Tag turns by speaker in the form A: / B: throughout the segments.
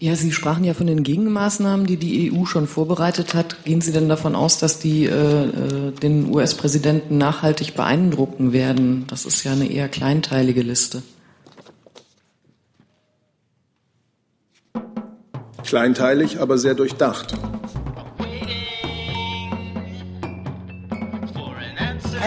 A: Ja, Sie sprachen ja von den Gegenmaßnahmen, die die EU schon vorbereitet hat. Gehen Sie denn davon aus, dass die äh, äh den US-Präsidenten nachhaltig beeindrucken werden? Das ist ja eine eher kleinteilige Liste.
B: Kleinteilig, aber sehr durchdacht.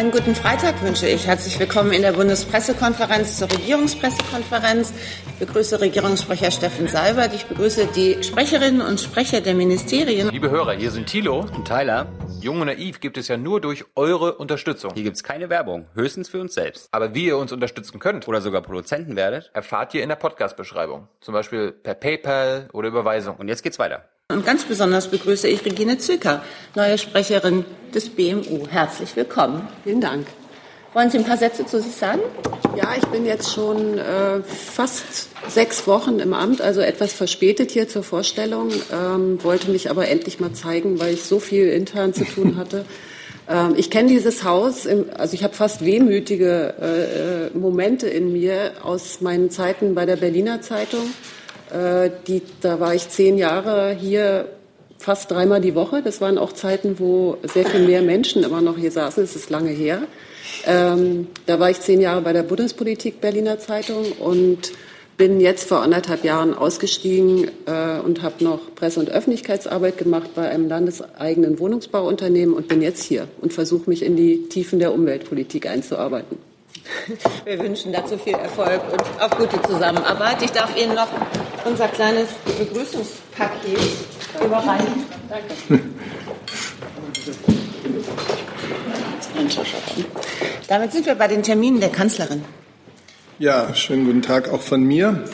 C: Einen guten Freitag wünsche ich. Herzlich willkommen in der Bundespressekonferenz zur Regierungspressekonferenz. Ich begrüße Regierungssprecher Steffen Seibert. Ich begrüße die Sprecherinnen und Sprecher der Ministerien.
D: Liebe Hörer, hier sind Thilo und Tyler. Jung und Naiv gibt es ja nur durch eure Unterstützung.
E: Hier gibt es keine Werbung, höchstens für uns selbst.
D: Aber wie ihr uns unterstützen könnt
E: oder sogar Produzenten werdet,
D: erfahrt ihr in der Podcast-Beschreibung. Zum Beispiel per PayPal oder Überweisung.
E: Und jetzt geht's weiter.
C: Und ganz besonders begrüße ich Regine Zücker, neue Sprecherin des BMU. Herzlich willkommen.
F: Vielen Dank.
C: Wollen Sie ein paar Sätze zu sich sagen?
F: Ja, ich bin jetzt schon äh, fast sechs Wochen im Amt, also etwas verspätet hier zur Vorstellung, ähm, wollte mich aber endlich mal zeigen, weil ich so viel intern zu tun hatte. Ähm, ich kenne dieses Haus, im, also ich habe fast wehmütige äh, äh, Momente in mir aus meinen Zeiten bei der Berliner Zeitung die, da war ich zehn Jahre hier fast dreimal die Woche. Das waren auch Zeiten, wo sehr viel mehr Menschen immer noch hier saßen. Das ist lange her. Ähm, da war ich zehn Jahre bei der Bundespolitik Berliner Zeitung und bin jetzt vor anderthalb Jahren ausgestiegen äh, und habe noch Presse- und Öffentlichkeitsarbeit gemacht bei einem landeseigenen Wohnungsbauunternehmen und bin jetzt hier und versuche mich in die Tiefen der Umweltpolitik einzuarbeiten.
C: Wir wünschen dazu viel Erfolg und auch gute Zusammenarbeit. Ich darf Ihnen noch unser kleines Begrüßungspaket überreichen. Danke. Damit sind wir bei den Terminen der Kanzlerin.
B: Ja, schönen guten Tag auch von mir.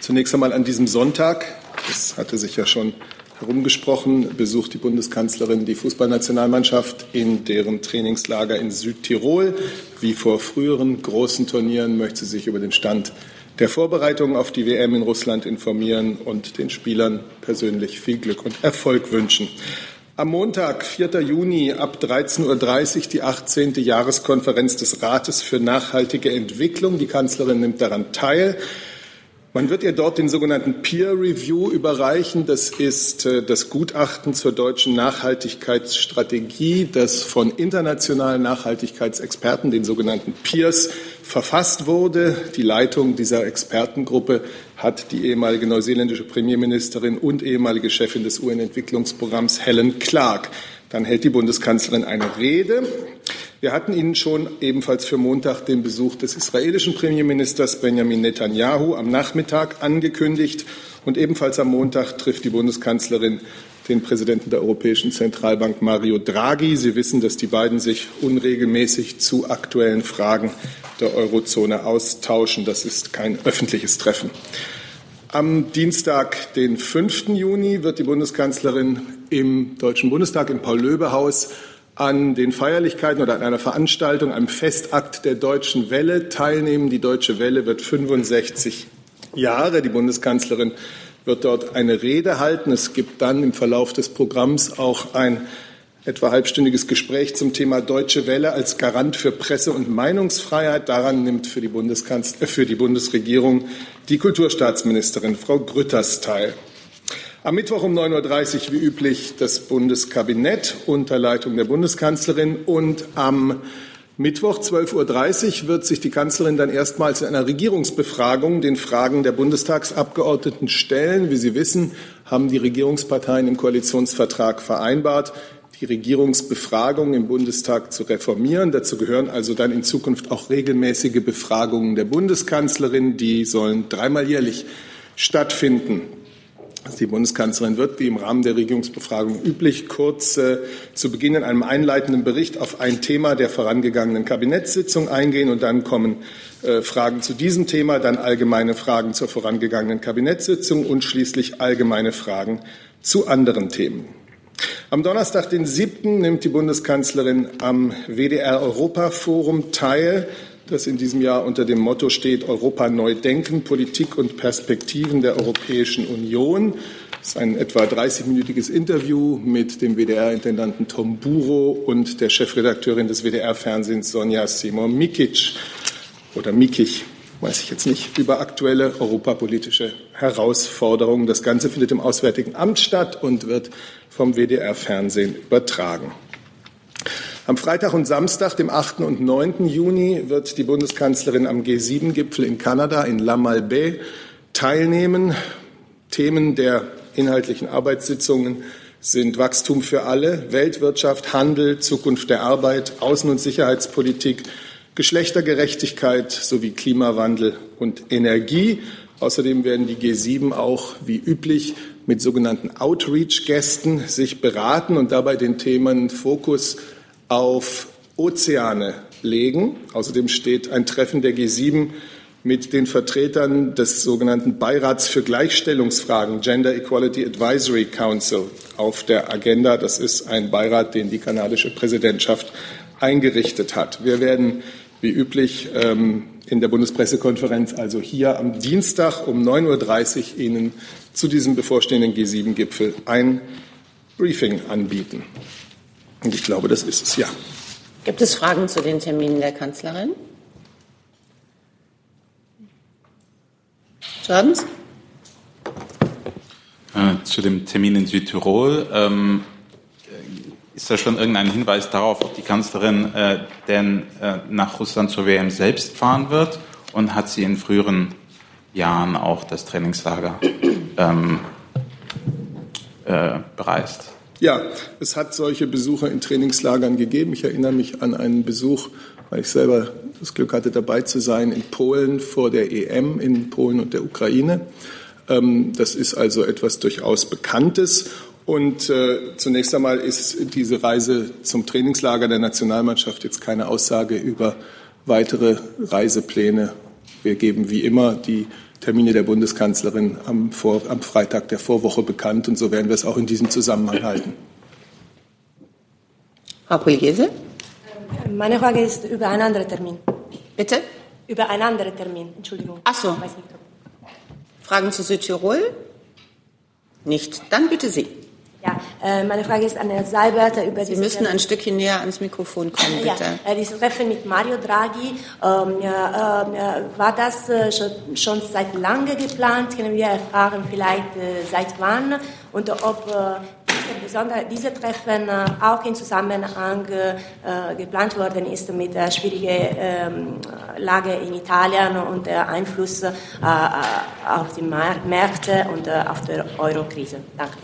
B: Zunächst einmal an diesem Sonntag, das hatte sich ja schon herumgesprochen, besucht die Bundeskanzlerin die Fußballnationalmannschaft in deren Trainingslager in Südtirol. Wie vor früheren großen Turnieren möchte sie sich über den Stand der Vorbereitungen auf die WM in Russland informieren und den Spielern persönlich viel Glück und Erfolg wünschen. Am Montag, 4. Juni ab 13.30 Uhr die 18. Jahreskonferenz des Rates für nachhaltige Entwicklung. Die Kanzlerin nimmt daran teil. Man wird ihr dort den sogenannten Peer Review überreichen. Das ist äh, das Gutachten zur deutschen Nachhaltigkeitsstrategie, das von internationalen Nachhaltigkeitsexperten, den sogenannten Peers, verfasst wurde. Die Leitung dieser Expertengruppe hat die ehemalige neuseeländische Premierministerin und ehemalige Chefin des UN-Entwicklungsprogramms Helen Clark. Dann hält die Bundeskanzlerin eine Rede. Wir hatten Ihnen schon ebenfalls für Montag den Besuch des israelischen Premierministers Benjamin Netanyahu am Nachmittag angekündigt. Und ebenfalls am Montag trifft die Bundeskanzlerin den Präsidenten der Europäischen Zentralbank Mario Draghi. Sie wissen, dass die beiden sich unregelmäßig zu aktuellen Fragen der Eurozone austauschen. Das ist kein öffentliches Treffen. Am Dienstag, den 5. Juni, wird die Bundeskanzlerin im Deutschen Bundestag im Paul-Löbe-Haus an den Feierlichkeiten oder an einer Veranstaltung, einem Festakt der Deutschen Welle teilnehmen. Die Deutsche Welle wird 65 Jahre. Die Bundeskanzlerin wird dort eine Rede halten. Es gibt dann im Verlauf des Programms auch ein etwa halbstündiges Gespräch zum Thema Deutsche Welle als Garant für Presse- und Meinungsfreiheit. Daran nimmt für die, Bundeskanzler, für die Bundesregierung die Kulturstaatsministerin Frau Grütters teil. Am Mittwoch um 9.30 Uhr wie üblich das Bundeskabinett unter Leitung der Bundeskanzlerin und am Mittwoch 12.30 Uhr wird sich die Kanzlerin dann erstmals in einer Regierungsbefragung den Fragen der Bundestagsabgeordneten stellen. Wie Sie wissen, haben die Regierungsparteien im Koalitionsvertrag vereinbart, die Regierungsbefragung im Bundestag zu reformieren. Dazu gehören also dann in Zukunft auch regelmäßige Befragungen der Bundeskanzlerin. Die sollen dreimal jährlich stattfinden. Die Bundeskanzlerin wird, wie im Rahmen der Regierungsbefragung üblich, kurz äh, zu Beginn in einem einleitenden Bericht auf ein Thema der vorangegangenen Kabinettssitzung eingehen und dann kommen äh, Fragen zu diesem Thema, dann allgemeine Fragen zur vorangegangenen Kabinettssitzung und schließlich allgemeine Fragen zu anderen Themen. Am Donnerstag, den 7., nimmt die Bundeskanzlerin am WDR Europa Forum teil, das in diesem Jahr unter dem Motto steht Europa neu denken, Politik und Perspektiven der Europäischen Union. Das ist ein etwa 30-minütiges Interview mit dem WDR-Intendanten Tom Buro und der Chefredakteurin des WDR-Fernsehens Sonja Simon Mikic oder Mikic. weiß ich jetzt nicht, über aktuelle europapolitische Herausforderungen. Das Ganze findet im Auswärtigen Amt statt und wird vom WDR-Fernsehen übertragen. Am Freitag und Samstag, dem 8. und 9. Juni, wird die Bundeskanzlerin am G7-Gipfel in Kanada in La Malbaie teilnehmen. Themen der inhaltlichen Arbeitssitzungen sind Wachstum für alle, Weltwirtschaft, Handel, Zukunft der Arbeit, Außen- und Sicherheitspolitik, Geschlechtergerechtigkeit sowie Klimawandel und Energie. Außerdem werden die G7 auch wie üblich mit sogenannten Outreach-Gästen sich beraten und dabei den Themen Fokus auf Ozeane legen. Außerdem steht ein Treffen der G7 mit den Vertretern des sogenannten Beirats für Gleichstellungsfragen Gender Equality Advisory Council auf der Agenda. Das ist ein Beirat, den die kanadische Präsidentschaft eingerichtet hat. Wir werden wie üblich ähm, in der Bundespressekonferenz, also hier am Dienstag um 9.30 Uhr, Ihnen zu diesem bevorstehenden G7-Gipfel ein Briefing anbieten. Und ich glaube, das ist es, ja.
C: Gibt es Fragen zu den Terminen der Kanzlerin? Jordans?
G: Äh, zu dem Termin in Südtirol. Ähm, ist da schon irgendein Hinweis darauf, ob die Kanzlerin äh, denn äh, nach Russland zur WM selbst fahren wird? Und hat sie in früheren Jahren auch das Trainingslager ähm, äh, bereist?
B: Ja, es hat solche Besuche in Trainingslagern gegeben. Ich erinnere mich an einen Besuch, weil ich selber das Glück hatte, dabei zu sein, in Polen vor der EM, in Polen und der Ukraine. Ähm, das ist also etwas durchaus Bekanntes. Und äh, zunächst einmal ist diese Reise zum Trainingslager der Nationalmannschaft jetzt keine Aussage über weitere Reisepläne. Wir geben wie immer die Termine der Bundeskanzlerin am, Vor am Freitag der Vorwoche bekannt und so werden wir es auch in diesem Zusammenhang halten.
C: Frau Pugliese?
H: Meine Frage ist über einen anderen Termin.
C: Bitte?
H: Über einen anderen Termin, Entschuldigung.
C: Ach so. Fragen zu Südtirol? Nicht. Dann bitte Sie.
H: Ja, äh, meine Frage ist an Herrn Seibert über
C: Sie müssen ein Stückchen näher ans Mikrofon kommen, bitte.
H: Ja, äh, dieses Treffen mit Mario Draghi, ähm, äh, war das äh, schon, schon, seit lange geplant? Können wir erfahren vielleicht äh, seit wann und ob äh, diese Treffen auch in Zusammenhang geplant worden ist mit der schwierigen ähm, Lage in Italien und der Einfluss auf die Märkte und auf die Euro-Krise? Danke.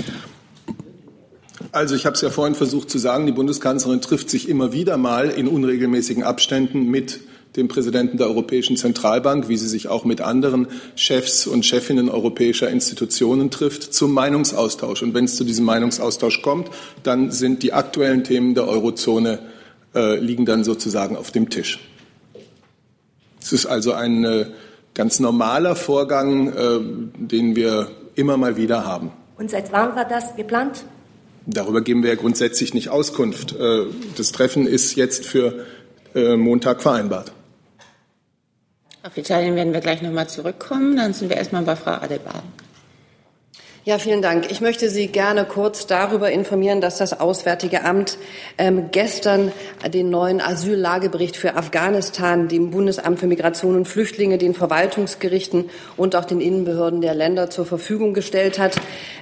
B: Also ich habe es ja vorhin versucht zu sagen, die Bundeskanzlerin trifft sich immer wieder mal in unregelmäßigen Abständen mit dem Präsidenten der Europäischen Zentralbank, wie sie sich auch mit anderen Chefs und Chefinnen europäischer Institutionen trifft, zum Meinungsaustausch. Und wenn es zu diesem Meinungsaustausch kommt, dann sind die aktuellen Themen der Eurozone äh, liegen dann sozusagen auf dem Tisch. Es ist also ein äh, ganz normaler Vorgang, äh, den wir immer mal wieder haben.
H: Und seit wann war das geplant?
B: Darüber geben wir ja grundsätzlich nicht Auskunft. Äh, das Treffen ist jetzt für äh, Montag vereinbart.
C: Auf Italien werden wir gleich nochmal zurückkommen. Dann sind wir erstmal bei Frau Adebar.
I: Ja, vielen Dank. Ich möchte Sie gerne kurz darüber informieren, dass das Auswärtige Amt ähm, gestern den neuen Asyllagebericht für Afghanistan dem Bundesamt für Migration und Flüchtlinge, den Verwaltungsgerichten und auch den Innenbehörden der Länder zur Verfügung gestellt hat.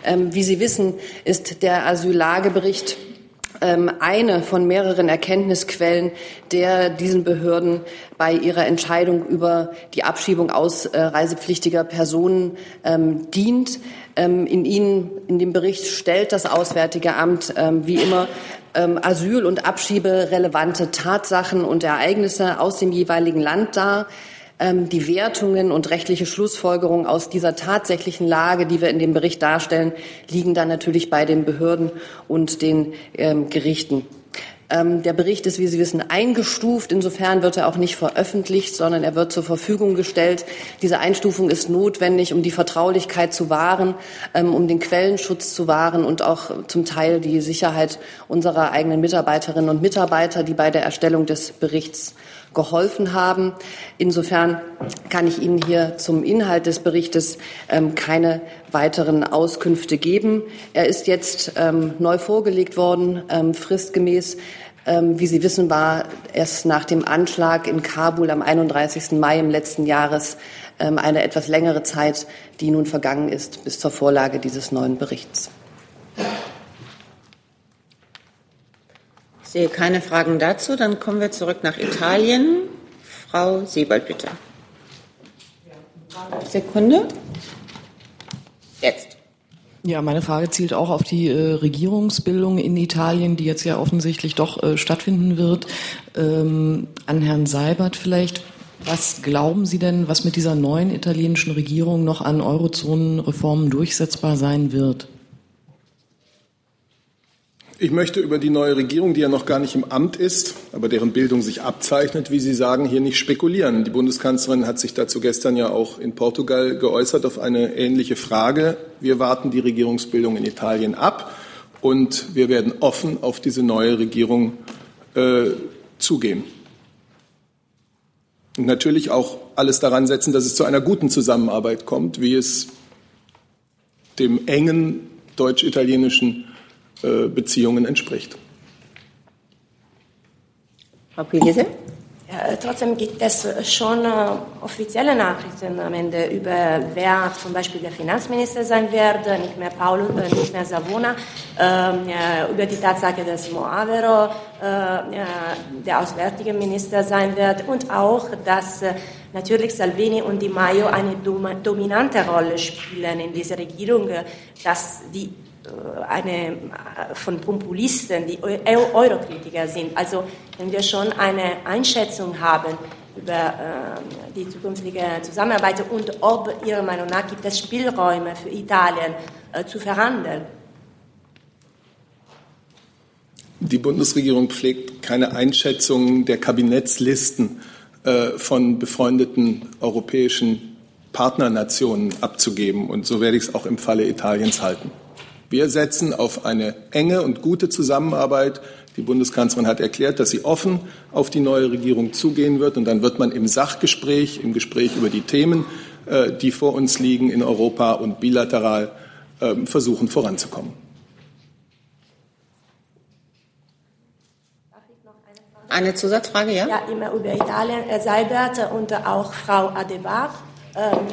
I: Ähm, wie Sie wissen, ist der Asyllagebericht eine von mehreren Erkenntnisquellen, der diesen Behörden bei ihrer Entscheidung über die Abschiebung ausreisepflichtiger Personen ähm, dient. Ähm, in Ihnen, in dem Bericht stellt das Auswärtige Amt ähm, wie immer ähm, Asyl- und Abschieberelevante Tatsachen und Ereignisse aus dem jeweiligen Land dar. Ähm, die Wertungen und rechtliche Schlussfolgerungen aus dieser tatsächlichen Lage, die wir in dem Bericht darstellen, liegen dann natürlich bei den Behörden und den ähm, Gerichten. Ähm, der Bericht ist, wie Sie wissen, eingestuft. Insofern wird er auch nicht veröffentlicht, sondern er wird zur Verfügung gestellt. Diese Einstufung ist notwendig, um die Vertraulichkeit zu wahren, ähm, um den Quellenschutz zu wahren und auch zum Teil die Sicherheit unserer eigenen Mitarbeiterinnen und Mitarbeiter, die bei der Erstellung des Berichts geholfen haben. Insofern kann ich Ihnen hier zum Inhalt des Berichtes ähm, keine weiteren Auskünfte geben. Er ist jetzt ähm, neu vorgelegt worden, ähm, fristgemäß Ähm, wie Sie wissen, war es nach dem Anschlag in Kabul am 31. Mai im letzten Jahres ähm, eine etwas längere Zeit, die nun vergangen ist bis zur Vorlage dieses neuen Berichts.
C: Ich sehe keine Fragen dazu. Dann kommen wir zurück nach Italien. Frau Siebald, bitte. Sekunde. Jetzt.
A: Ja, meine Frage zielt auch auf die äh, Regierungsbildung in Italien, die jetzt ja offensichtlich doch äh, stattfinden wird. Ähm, an Herrn Seibert vielleicht. Was glauben Sie denn, was mit dieser neuen italienischen Regierung noch an Eurozonenreformen durchsetzbar sein wird?
B: Ich möchte über die neue Regierung, die ja noch gar nicht im Amt ist, aber deren Bildung sich abzeichnet, wie Sie sagen, hier nicht spekulieren. Die Bundeskanzlerin hat sich dazu gestern ja auch in Portugal geäußert auf eine ähnliche Frage. Wir warten die Regierungsbildung in Italien ab und wir werden offen auf diese neue Regierung äh, zugehen. Und natürlich auch alles daran setzen, dass es zu einer guten Zusammenarbeit kommt, wie es dem engen deutsch-italienischen Beziehungen entspricht.
C: Frau Pilese?
H: Ja, trotzdem gibt es schon äh, offizielle Nachrichten am Ende über wer zum Beispiel der Finanzminister sein wird, nicht mehr Paolo, äh, nicht mehr Savona, ähm, über die Tatsache, dass Moavero äh, der auswärtige Minister sein wird und auch, dass natürlich Salvini und Di Maio eine dominante Rolle spielen in dieser Regierung, dass die eine äh, von Populisten, die Eurokritiker sind. Also wenn wir schon eine Einschätzung haben über äh, die zukünftige Zusammenarbeit und ob Ihrer Meinung nach gibt es Spielräume für Italien zu verhandeln.
B: Die Bundesregierung pflegt keine Einschätzung der Kabinettslisten von befreundeten europäischen Partnernationen abzugeben. Und so werde ich es auch im Falle Italiens halten. Wir setzen auf eine enge und gute Zusammenarbeit. Die Bundeskanzlerin hat erklärt, dass sie offen auf die neue Regierung zugehen wird. Und dann wird man im Sachgespräch, im Gespräch über die Themen, äh, die vor uns liegen in Europa und bilateral ähm, versuchen voranzukommen.
C: Eine Zusatzfrage, ja?
H: Ja, immer über Italien. Herr Seibert und auch Frau Adebar ähm,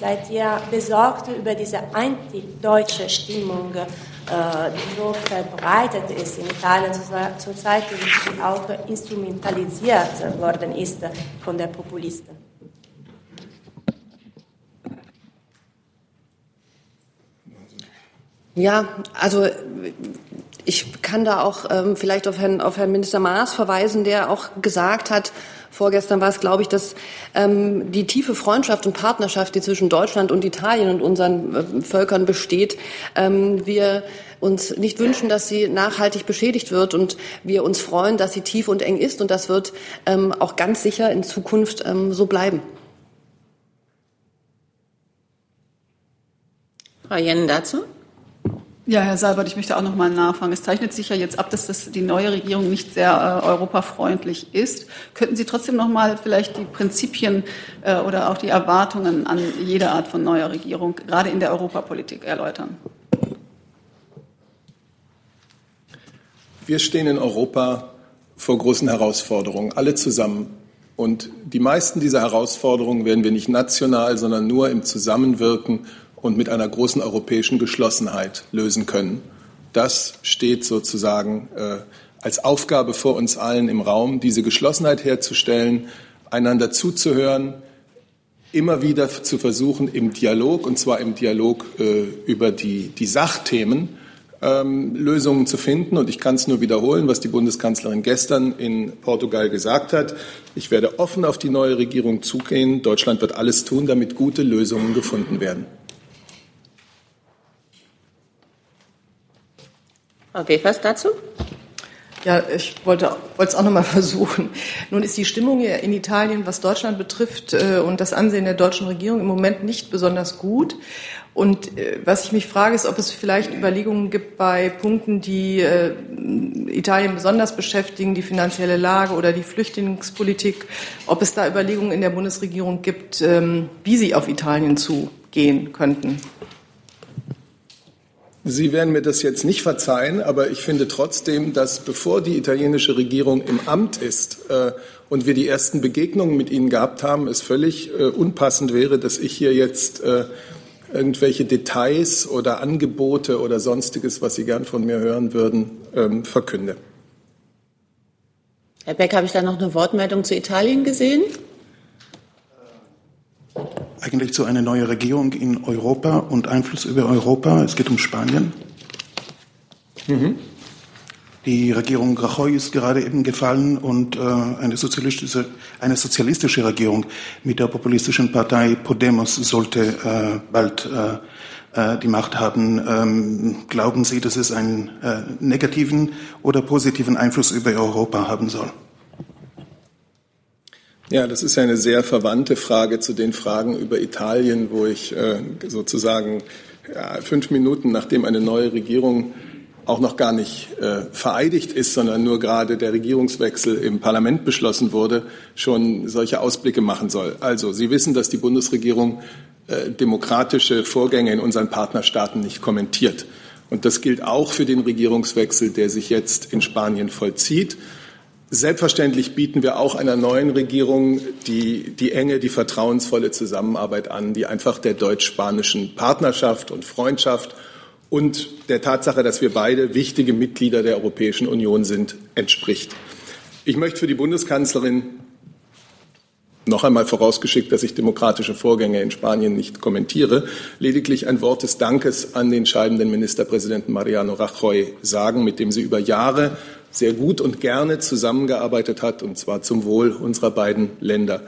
H: seid ihr besorgt über diese antideutsche Stimmung, äh, die so verbreitet ist in Italien zurzeit und auch instrumentalisiert worden ist von den Populisten?
I: Ja, also ich kann da auch ähm, vielleicht auf Herrn, auf Herrn Minister Maas verweisen, der auch gesagt hat, vorgestern war es, glaube ich, dass ähm, die tiefe Freundschaft und Partnerschaft, die zwischen Deutschland und Italien und unseren äh, Völkern besteht, ähm, wir uns nicht wünschen, dass sie nachhaltig beschädigt wird und wir uns freuen, dass sie tief und eng ist und das wird ähm, auch ganz sicher in Zukunft ähm, so bleiben.
C: Frau Jennen dazu?
J: Ja, Herr Seibert, ich möchte auch noch mal nachfragen. Es zeichnet sich ja jetzt ab, dass das die neue Regierung nicht sehr äh, europafreundlich ist. Könnten Sie trotzdem noch mal vielleicht die Prinzipien äh, oder auch die Erwartungen an jede Art von neuer Regierung, gerade in der Europapolitik, erläutern?
B: Wir stehen in Europa vor großen Herausforderungen, alle zusammen. Und die meisten dieser Herausforderungen werden wir nicht national, sondern nur im Zusammenwirken und mit einer großen europäischen Geschlossenheit lösen können. Das steht sozusagen äh, als Aufgabe vor uns allen im Raum, diese Geschlossenheit herzustellen, einander zuzuhören, immer wieder zu versuchen, im Dialog, und zwar im Dialog äh, über die, die Sachthemen, ähm, Lösungen zu finden. Und ich kann es nur wiederholen, was die Bundeskanzlerin gestern in Portugal gesagt hat. Ich werde offen auf die neue Regierung zugehen. Deutschland wird alles tun, damit gute Lösungen gefunden werden.
C: Frau Wefers dazu?
J: Ja, ich wollte es auch noch mal versuchen. Nun ist die Stimmung in Italien, was Deutschland betrifft äh, und das Ansehen der deutschen Regierung im Moment nicht besonders gut. Und äh, was ich mich frage, ist, ob es vielleicht Überlegungen gibt bei Punkten, die äh, Italien besonders beschäftigen, die finanzielle Lage oder die Flüchtlingspolitik, ob es da Überlegungen in der Bundesregierung gibt, ähm, wie sie auf Italien zugehen könnten.
B: Sie werden mir das jetzt nicht verzeihen, aber ich finde trotzdem, dass bevor die italienische Regierung im Amt ist äh, und wir die ersten Begegnungen mit ihnen gehabt haben, es völlig äh, unpassend wäre, dass ich hier jetzt äh, irgendwelche Details oder Angebote oder sonstiges, was Sie gern von mir hören würden, ähm, verkünde.
C: Herr Beck, habe ich da noch eine Wortmeldung zu Italien gesehen?
K: Eigentlich zu einer neuen Regierung in Europa und Einfluss über Europa. Es geht um Spanien. Mhm. Die Regierung Rajoy ist gerade eben gefallen und äh, eine, sozialistische, eine sozialistische Regierung mit der populistischen Partei Podemos sollte äh, bald äh, äh die Macht haben. Ähm, glauben Sie, dass es einen äh, negativen oder positiven Einfluss über Europa haben soll?
B: Ja, das ist ja eine sehr verwandte Frage zu den Fragen über Italien, wo ich äh, sozusagen fünf Minuten nachdem eine neue Regierung auch noch gar nicht äh, vereidigt ist, sondern nur gerade der Regierungswechsel im Parlament beschlossen wurde, schon solche Ausblicke machen soll. Also, Sie wissen, dass die Bundesregierung äh, demokratische Vorgänge in unseren Partnerstaaten nicht kommentiert. Und das gilt auch für den Regierungswechsel, der sich jetzt in Spanien vollzieht. Selbstverständlich bieten wir auch einer neuen Regierung die, die enge, die vertrauensvolle Zusammenarbeit an, die einfach der deutsch-spanischen Partnerschaft und Freundschaft und der Tatsache, dass wir beide wichtige Mitglieder der Europäischen Union sind, entspricht. Ich möchte für die Bundeskanzlerin noch einmal vorausgeschickt, dass ich demokratische Vorgänge in Spanien nicht kommentiere, lediglich ein Wort des Dankes an den scheidenden Ministerpräsidenten Mariano Rajoy sagen, mit dem sie über Jahre sehr gut und gerne zusammengearbeitet hat, und zwar zum Wohl unserer beiden Länder.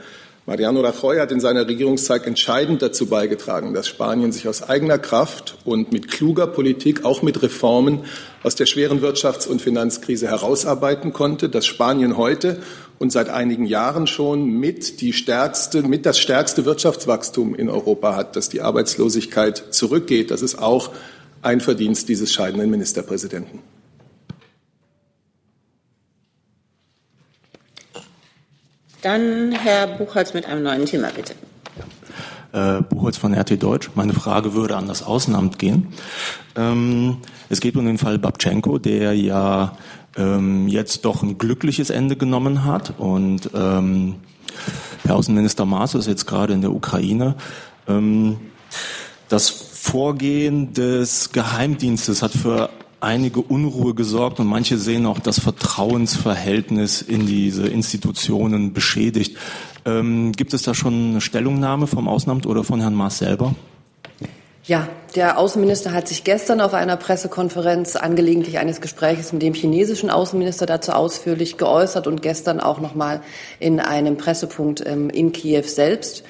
B: Mariano Rajoy hat in seiner Regierungszeit entscheidend dazu beigetragen, dass Spanien sich aus eigener Kraft und mit kluger Politik, auch mit Reformen, aus der schweren Wirtschafts- und Finanzkrise herausarbeiten konnte, dass Spanien heute und seit einigen Jahren schon mit, die stärkste, mit das stärkste Wirtschaftswachstum in Europa hat, dass die Arbeitslosigkeit zurückgeht. Das ist auch ein Verdienst dieses scheidenden Ministerpräsidenten.
C: Dann Herr Buchholz mit einem neuen Thema, bitte.
L: Äh, Buchholz von RT Deutsch. Meine Frage würde an das Außenamt gehen. Ähm, es geht um den Fall Babchenko, der ja ähm, jetzt doch ein glückliches Ende genommen hat. Und ähm, Herr Außenminister Maas ist jetzt gerade in der Ukraine. Ähm, das Vorgehen des Geheimdienstes hat für einige Unruhe gesorgt und manche sehen auch das Vertrauensverhältnis in diese Institutionen beschädigt. Ähm, gibt es da schon eine Stellungnahme vom Außenamt oder von Herrn Maas selber?
I: Ja, der Außenminister hat sich gestern auf einer Pressekonferenz angelegentlich eines Gespräches mit dem chinesischen Außenminister dazu ausführlich geäußert und gestern auch noch mal in einem Pressepunkt ähm, in Kiew selbst.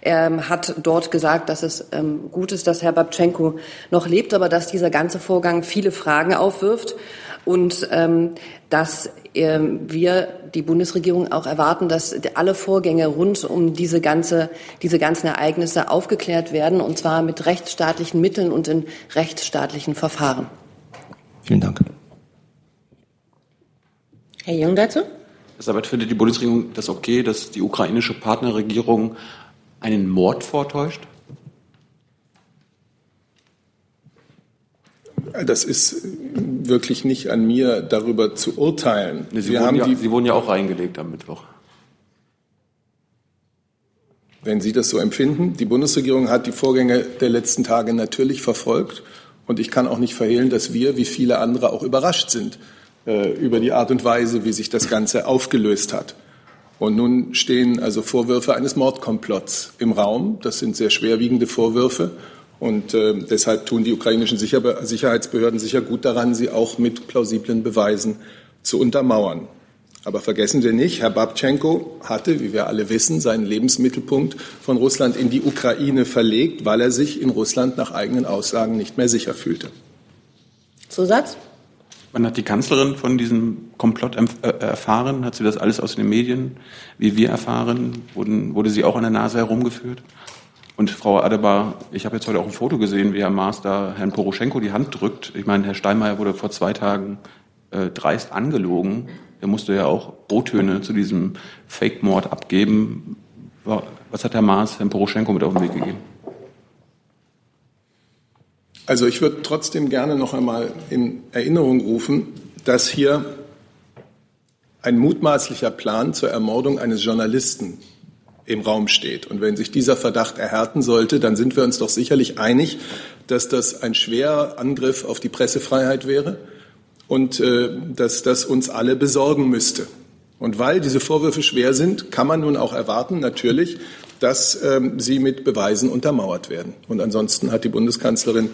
I: Er ähm, hat dort gesagt, dass es ähm, gut ist, dass Herr Babchenko noch lebt, aber dass dieser ganze Vorgang viele Fragen aufwirft und ähm, dass ähm, wir die Bundesregierung auch erwarten, dass alle Vorgänge rund um diese ganze diese ganzen Ereignisse aufgeklärt werden und zwar mit rechtsstaatlichen Mitteln und in rechtsstaatlichen Verfahren.
L: Vielen Dank.
C: Herr Jung dazu?
M: Deshalb findet die Bundesregierung das okay, dass die ukrainische Partnerregierung einen Mord vortäuscht?
B: Das ist wirklich nicht an mir, darüber zu urteilen.
M: Sie, wurden ja, Sie wurden ja auch reingelegt am Mittwoch.
B: Wenn Sie das so empfinden, die Bundesregierung hat die Vorgänge der letzten Tage natürlich verfolgt. Und ich kann auch nicht verhehlen, dass wir, wie viele andere, auch überrascht sind äh, über die Art und Weise, wie sich das Ganze aufgelöst hat. Und nun stehen also Vorwürfe eines Mordkomplotts im Raum. Das sind sehr schwerwiegende Vorwürfe. Und äh, deshalb tun die ukrainischen Sicher Sicherheitsbehörden sicher gut daran, sie auch mit plausiblen Beweisen zu untermauern. Aber vergessen wir nicht, Herr Babtschenko hatte, wie wir alle wissen, seinen Lebensmittelpunkt von Russland in die Ukraine verlegt, weil er sich in Russland nach eigenen Aussagen nicht mehr sicher fühlte.
C: Zusatz?
M: Wann hat die Kanzlerin von diesem Komplott äh, erfahren? Hat sie das alles aus den Medien, wie wir erfahren? Wurden, wurde sie auch an der Nase herumgeführt? Und Frau Adebar, ich habe jetzt heute auch ein Foto gesehen, wie Herr Maas da Herrn Poroschenko die Hand drückt. Ich meine, Herr Steinmeier wurde vor zwei Tagen äh, dreist angelogen. Er musste ja auch O-Töne zu diesem Fake-Mord abgeben. Was hat Herr Maas Herrn Poroschenko mit auf den Weg gegeben?
B: Also ich würde trotzdem gerne noch einmal in Erinnerung rufen, dass hier ein mutmaßlicher Plan zur Ermordung eines Journalisten im Raum steht. Und wenn sich dieser Verdacht erhärten sollte, dann sind wir uns doch sicherlich einig, dass das ein schwerer Angriff auf die Pressefreiheit wäre und äh, dass das uns alle besorgen müsste. Und weil diese Vorwürfe schwer sind, kann man nun auch erwarten, natürlich, dass ähm, sie mit Beweisen untermauert werden. Und ansonsten hat die Bundeskanzlerin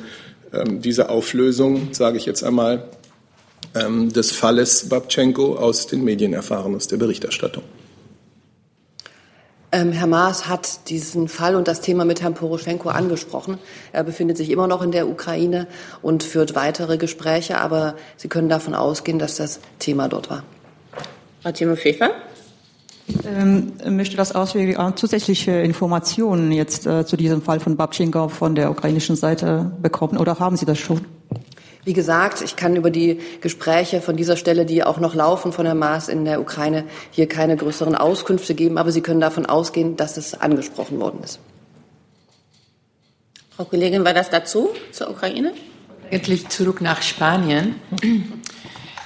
B: ähm, diese Auflösung, sage ich jetzt einmal, ähm, des Falles Babtschenko aus den Medien erfahren, aus der Berichterstattung.
I: Ähm, Herr Maas hat diesen Fall und das Thema mit Herrn Poroschenko angesprochen. Er befindet sich immer noch in der Ukraine und führt weitere Gespräche, aber Sie können davon ausgehen, dass das Thema dort war.
C: Frau Timofefa?
N: Ähm, möchte das auswählen, äh, zusätzliche Informationen jetzt äh, zu diesem Fall von Babchenko von der ukrainischen Seite bekommen oder haben Sie das schon?
I: Wie gesagt, ich kann über die Gespräche von dieser Stelle, die auch noch laufen von Herrn Maas in der Ukraine, hier keine größeren Auskünfte geben, aber Sie können davon ausgehen, dass es angesprochen worden ist.
C: Frau Kollegin, war das dazu zur Ukraine?
O: Eigentlich zurück nach Spanien.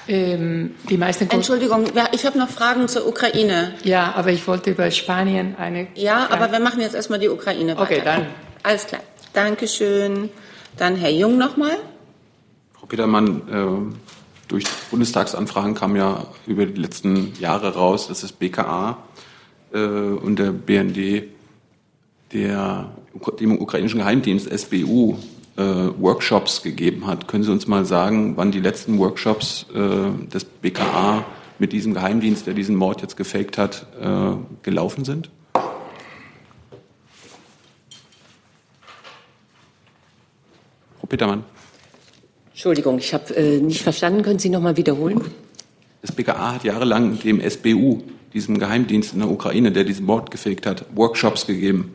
O: Ähm, die meisten
C: Entschuldigung, ich habe noch Fragen zur Ukraine.
O: Ja, aber ich wollte über Spanien eine.
C: Ja, Frage. aber wir machen jetzt erstmal die Ukraine weiter.
O: Okay, dann.
C: Alles klar. Dankeschön. Dann Herr Jung nochmal.
M: Frau Petermann, äh, durch Bundestagsanfragen kam ja über die letzten Jahre raus, dass das BKA äh, und der BND der, dem ukrainischen Geheimdienst SBU äh, Workshops gegeben hat. Können Sie uns mal sagen, wann die letzten Workshops äh, des BKA mit diesem Geheimdienst, der diesen Mord jetzt gefaked hat, äh, gelaufen sind? Frau Petermann.
I: Entschuldigung, ich habe äh, nicht verstanden. Können Sie noch mal wiederholen?
M: Das BKA hat jahrelang dem SBU, diesem Geheimdienst in der Ukraine, der diesen Mord gefaked hat, Workshops gegeben.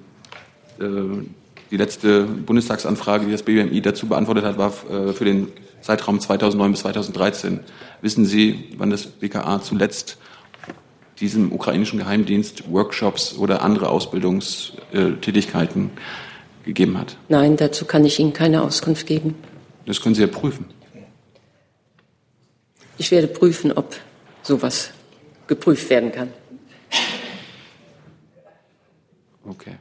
M: Äh, die letzte Bundestagsanfrage, die das BMI dazu beantwortet hat, war äh, für den Zeitraum 2009 bis 2013. Wissen Sie, wann das BKA zuletzt diesem ukrainischen Geheimdienst Workshops oder andere Ausbildungstätigkeiten gegeben hat?
I: Nein, dazu kann ich Ihnen keine Auskunft geben.
M: Das können Sie ja prüfen.
I: Ich werde prüfen, ob sowas geprüft werden kann.
M: Okay.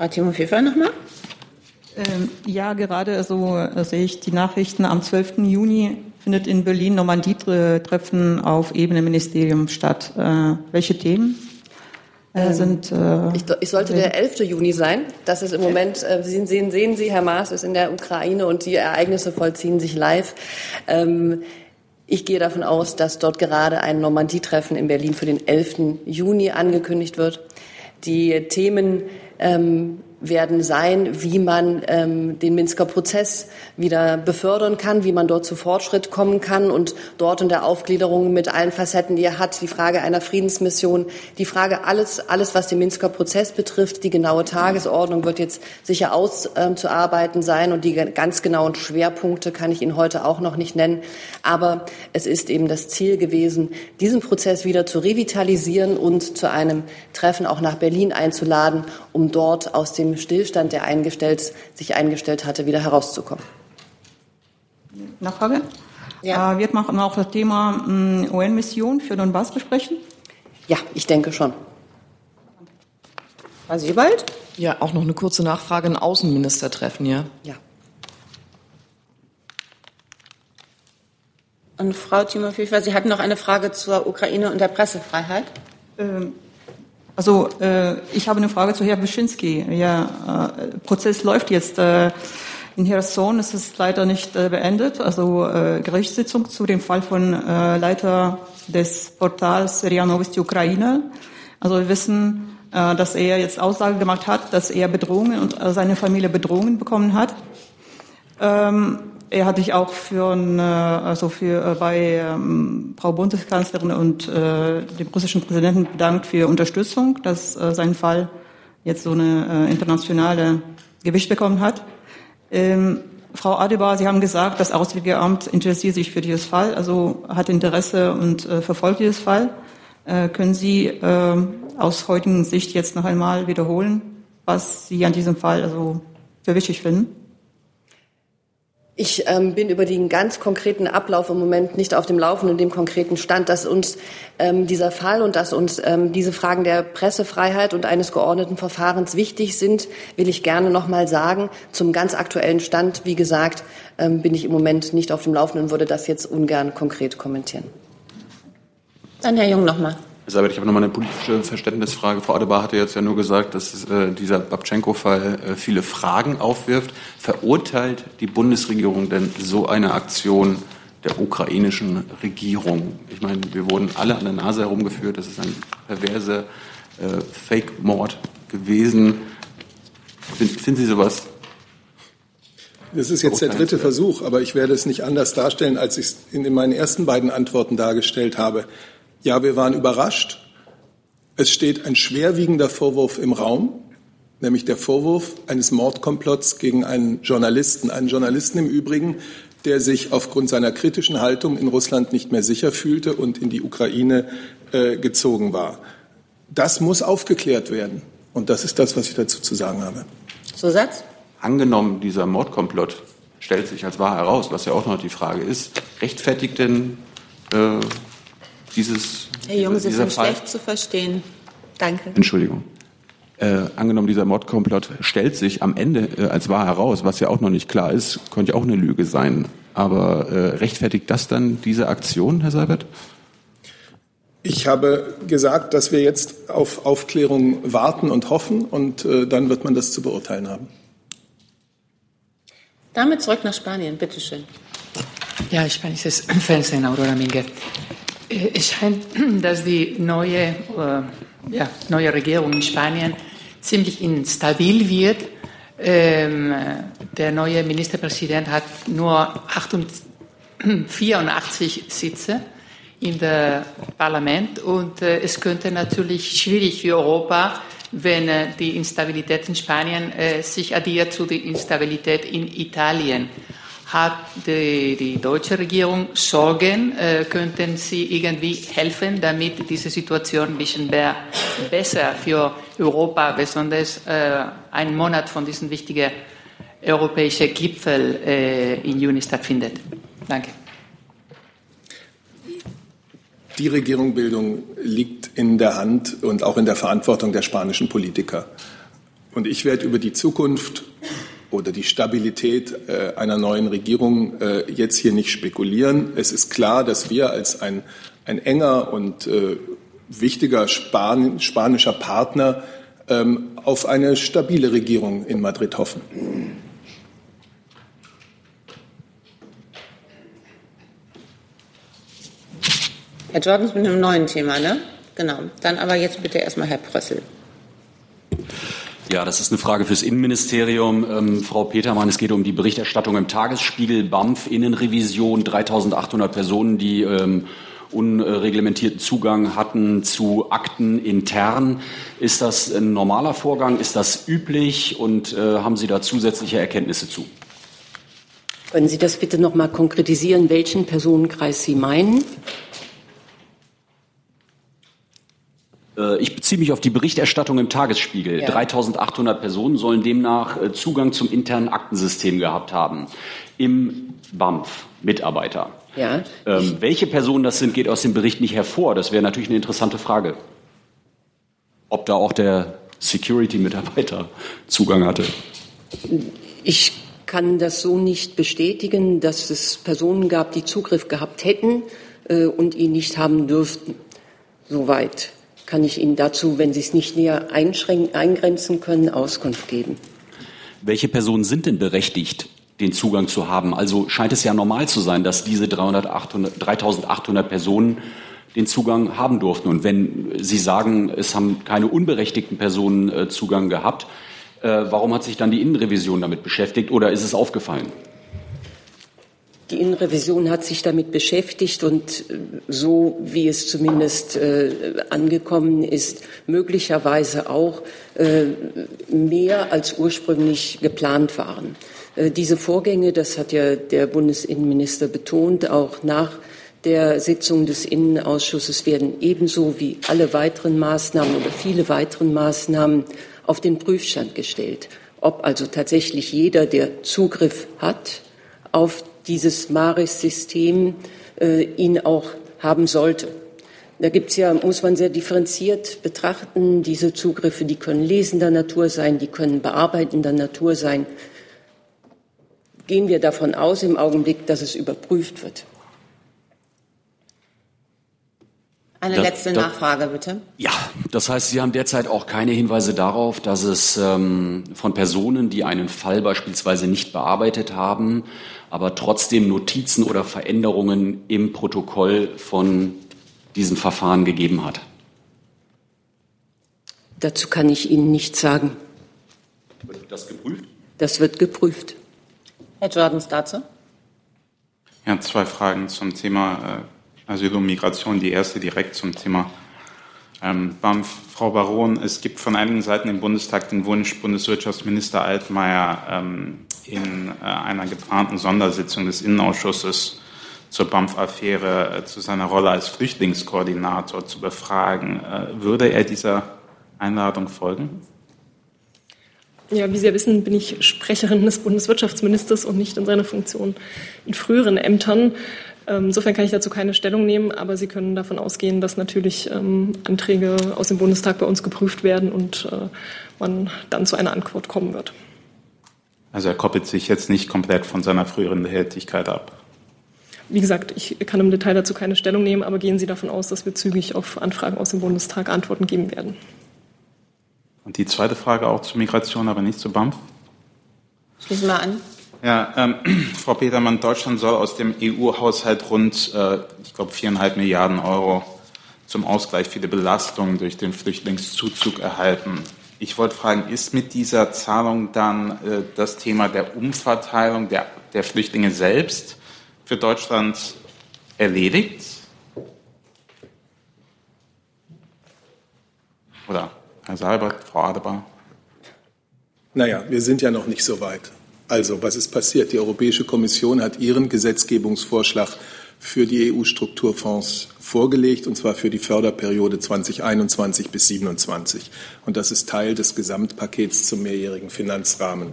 C: Frau Timofefa nochmal.
N: Ähm, ja, gerade so äh, sehe ich die Nachrichten. Am 12. Juni findet in Berlin Normandie-Treffen auf Ebene Ministerium statt. Äh, welche Themen äh, ähm, sind?
I: Äh, ich, ich, sollte der 11. Juni sein. Das ist im Moment, äh, sehen, sehen, sehen Sie, Herr Maas ist in der Ukraine und die Ereignisse vollziehen sich live. Ähm, ich gehe davon aus, dass dort gerade ein Normandie-Treffen in Berlin für den 11. Juni angekündigt wird. Die Themen ähm, werden sein, wie man ähm, den Minsker Prozess wieder befördern kann, wie man dort zu Fortschritt kommen kann und dort in der Aufgliederung mit allen Facetten, die er hat, die Frage einer Friedensmission, die Frage alles, alles, was den Minsker Prozess betrifft, die genaue Tagesordnung wird jetzt sicher auszuarbeiten ähm, sein und die ganz genauen Schwerpunkte kann ich Ihnen heute auch noch nicht nennen. Aber es ist eben das Ziel gewesen, diesen Prozess wieder zu revitalisieren und zu einem Treffen auch nach Berlin einzuladen, um dort aus dem Stillstand, der eingestellt, sich eingestellt hatte, wieder herauszukommen.
N: Nachfrage? Ja. Äh, wird man auch das Thema äh, UN-Mission für Donbass besprechen?
I: Ja, ich denke schon.
C: War Sie bald?
A: Ja, auch noch eine kurze Nachfrage. Ein Außenministertreffen, ja?
I: Ja.
C: Und Frau Timofeeva, Sie hatten noch eine Frage zur Ukraine und der Pressefreiheit?
N: Ähm, also äh, ich habe eine Frage zu Herrn Wyszynski. Ja, äh, Prozess läuft jetzt. Äh, in Cherson ist leider nicht äh, beendet. Also äh, Gerichtssitzung zu dem Fall von äh, Leiter des Portals RIA Novosti Ukraine. Also wir wissen, äh, dass er jetzt Aussage gemacht hat, dass er Bedrohungen und äh, seine Familie Bedrohungen bekommen hat. Ähm, er hat sich auch für, also für äh, bei ähm, Frau Bundeskanzlerin und äh, dem russischen Präsidenten bedankt für Unterstützung, dass äh, sein Fall jetzt so eine äh, internationale Gewicht bekommen hat. Ähm, Frau Adebar, Sie haben gesagt, das Auswärtige Amt interessiert sich für dieses Fall, also hat Interesse und äh, verfolgt dieses Fall. Äh, können Sie äh, aus heutigen Sicht jetzt noch einmal wiederholen, was Sie an diesem Fall also für wichtig finden?
I: Ich ähm, bin über den ganz konkreten Ablauf im Moment nicht auf dem Laufenden, dem konkreten Stand, dass uns ähm, dieser Fall und dass uns ähm, diese Fragen der Pressefreiheit und eines geordneten Verfahrens wichtig sind, will ich gerne noch mal sagen. Zum ganz aktuellen Stand, wie gesagt, ähm, bin ich im Moment nicht auf dem Laufenden und würde das jetzt ungern konkret kommentieren.
C: Dann Herr Jung noch mal.
M: Elisabeth, ich habe noch mal eine politische Verständnisfrage. Frau Adebar hatte jetzt ja nur gesagt, dass äh, dieser Babchenko-Fall äh, viele Fragen aufwirft. Verurteilt die Bundesregierung denn so eine Aktion der ukrainischen Regierung? Ich meine, wir wurden alle an der Nase herumgeführt. Das ist ein perverser äh, Fake-Mord gewesen. Find, finden Sie sowas?
B: Das ist jetzt der dritte Versuch, aber ich werde es nicht anders darstellen, als ich es in meinen ersten beiden Antworten dargestellt habe. Ja, wir waren überrascht. Es steht ein schwerwiegender Vorwurf im Raum, nämlich der Vorwurf eines Mordkomplotts gegen einen Journalisten, einen Journalisten im Übrigen, der sich aufgrund seiner kritischen Haltung in Russland nicht mehr sicher fühlte und in die Ukraine äh, gezogen war. Das muss aufgeklärt werden. Und das ist das, was ich dazu zu sagen habe.
C: Zusatz?
M: Angenommen, dieser Mordkomplott stellt sich als wahr heraus, was ja auch noch die Frage ist, rechtfertigt denn äh, dieses.
C: Herr Jung, Sie sind
M: Fall,
C: schlecht zu verstehen. Danke.
M: Entschuldigung. Äh, angenommen, dieser Mordkomplott stellt sich am Ende äh, als wahr heraus, was ja auch noch nicht klar ist, könnte ja auch eine Lüge sein. Aber äh, rechtfertigt das dann diese Aktion, Herr Seibert?
B: Ich habe gesagt, dass wir jetzt auf Aufklärung warten und hoffen und äh, dann wird man das zu beurteilen haben.
C: Damit zurück nach Spanien, bitteschön.
O: Ja, spanisches Fernsehen, Aurora Minge. Äh, Es scheint, dass die neue, äh, ja, neue Regierung in Spanien ziemlich instabil wird. Ähm, der neue Ministerpräsident hat nur 88, 84 Sitze im Parlament und äh, es könnte natürlich schwierig für Europa, wenn die Instabilität in Spanien sich addiert zu der Instabilität in Italien. Hat die, die deutsche Regierung Sorgen? Äh, könnten Sie irgendwie helfen, damit diese Situation ein bisschen be besser für Europa, besonders äh, einen Monat von diesem wichtigen europäischen Gipfel äh, im Juni stattfindet? Danke.
B: Die Regierungsbildung liegt in der Hand und auch in der Verantwortung der spanischen Politiker. Und ich werde über die Zukunft oder die Stabilität äh, einer neuen Regierung äh, jetzt hier nicht spekulieren. Es ist klar, dass wir als ein, ein enger und äh, wichtiger Span spanischer Partner ähm, auf eine stabile Regierung in Madrid hoffen.
C: Herr Jordans mit einem neuen Thema, ne? Genau. Dann aber jetzt bitte erstmal Herr Prössel.
P: Ja, das ist eine Frage fürs Innenministerium. Ähm, Frau Petermann, es geht um die Berichterstattung im Tagesspiegel, BAMF, Innenrevision, 3800 Personen, die ähm, unreglementierten Zugang hatten zu Akten intern. Ist das ein normaler Vorgang? Ist das üblich? Und äh, haben Sie da zusätzliche Erkenntnisse zu?
I: Können Sie das bitte noch mal konkretisieren, welchen Personenkreis Sie meinen?
P: Äh, Ich beziehe mich auf die Berichterstattung im Tagesspiegel.
I: Ja.
P: 3800 Personen sollen demnach äh, Zugang zum internen Aktensystem gehabt haben. Im BAMF Mitarbeiter.
I: Ja.
P: Ähm, welche Personen das sind, geht aus dem Bericht nicht hervor. Das wäre natürlich eine interessante Frage. Ob da auch der Security-Mitarbeiter Zugang hatte.
I: Ich kann das so nicht bestätigen, dass es Personen gab, die Zugriff gehabt hätten äh, und ihn nicht haben dürften. Soweit kann ich Ihnen dazu, wenn Sie es nicht näher eingrenzen können, Auskunft geben.
P: Welche Personen sind denn berechtigt, den Zugang zu haben? Also scheint es ja normal zu sein, dass diese 300, 800, 3800 Personen den Zugang haben durften. Und wenn Sie sagen, es haben keine unberechtigten Personen äh, Zugang gehabt, äh, warum hat sich dann die Innenrevision damit beschäftigt oder ist es aufgefallen?
I: Die Innenrevision hat sich damit beschäftigt und äh, so wie es zumindest äh, angekommen ist, möglicherweise auch äh, mehr als ursprünglich geplant waren. Äh, diese Vorgänge, das hat ja der Bundesinnenminister betont, auch nach
Q: der Sitzung des Innenausschusses werden ebenso wie alle weiteren Maßnahmen oder viele weitere Maßnahmen auf den Prüfstand gestellt. Ob also tatsächlich jeder, der Zugriff hat auf dieses MARIS-System, äh, ihn auch haben sollte. Da gibt's ja, muss man sehr differenziert betrachten. Diese Zugriffe, die können lesender Natur sein, die können bearbeitender Natur sein. Gehen wir davon aus im Augenblick, dass es überprüft wird.
C: Eine
P: Da-
C: letzte
P: da-
C: Nachfrage, bitte.
P: Ja, das heißt, Sie haben derzeit auch keine Hinweise darauf, dass es ähm, von Personen, die einen Fall beispielsweise nicht bearbeitet haben, aber trotzdem Notizen oder Veränderungen im Protokoll von diesen Verfahren gegeben hat.
Q: Dazu kann ich Ihnen nichts sagen.
P: Wird das geprüft?
Q: Das wird geprüft.
C: Herr Jordans dazu.
G: Ja, zwei Fragen zum Thema äh, Asyl und Migration. Die erste direkt zum Thema ähm. Frau Baron, es gibt von einigen Seiten im Bundestag den Wunsch, Bundeswirtschaftsminister Altmaier ähm, in äh, einer geplanten Sondersitzung des Innenausschusses zur BAMF-Affäre äh, zu seiner Rolle als Flüchtlingskoordinator zu befragen. Äh, würde er dieser Einladung folgen?
R: Ja, wie Sie ja wissen, bin ich Sprecherin des Bundeswirtschaftsministers und nicht in seiner Funktion in früheren Ämtern. Ähm, Insofern kann ich dazu keine Stellung nehmen, aber Sie können davon ausgehen, dass natürlich ähm, Anträge aus dem Bundestag bei uns geprüft werden und äh, man dann zu einer Antwort kommen wird.
G: Also er koppelt sich jetzt nicht komplett von seiner früheren Tätigkeit ab.
R: Wie gesagt, ich kann im Detail dazu keine Stellung nehmen, aber gehen Sie davon aus, dass wir zügig auf Anfragen aus dem Bundestag Antworten geben werden.
G: Und die zweite Frage auch zur Migration, aber nicht zu BAMF.
C: Schließen wir an.
G: Ja, ähm, Frau Petermann, Deutschland soll aus dem EU-Haushalt rund, äh, ich glaube, viereinhalb Milliarden Euro zum Ausgleich für die Belastung durch den Flüchtlingszuzug erhalten. Ich wollte fragen, ist mit dieser Zahlung dann äh, das Thema der Umverteilung der, der Flüchtlinge selbst für Deutschland erledigt? Oder Herr Seibert, Frau Adebar?
B: Naja, wir sind ja noch nicht so weit. Also, was ist passiert? Die Europäische Kommission hat ihren Gesetzgebungsvorschlag für die EU-Strukturfonds vorgelegt, und zwar für die Förderperiode 2021 bis 2027. Und das ist Teil des Gesamtpakets zum mehrjährigen Finanzrahmen,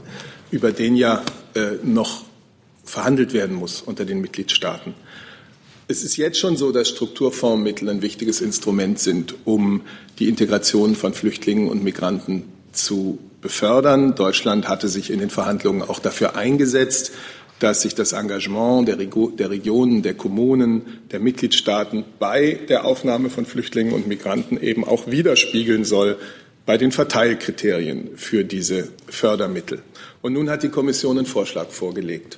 B: über den ja äh, noch verhandelt werden muss unter den Mitgliedstaaten. Es ist jetzt schon so, dass Strukturfondsmittel ein wichtiges Instrument sind, um die Integration von Flüchtlingen und Migranten zu befördern. Deutschland hatte sich in den Verhandlungen auch dafür eingesetzt, dass sich das Engagement der, der Regionen, der Kommunen, der Mitgliedstaaten bei der Aufnahme von Flüchtlingen und Migranten eben auch widerspiegeln soll bei den Verteilkriterien für diese Fördermittel. Und nun hat die Kommission einen Vorschlag vorgelegt.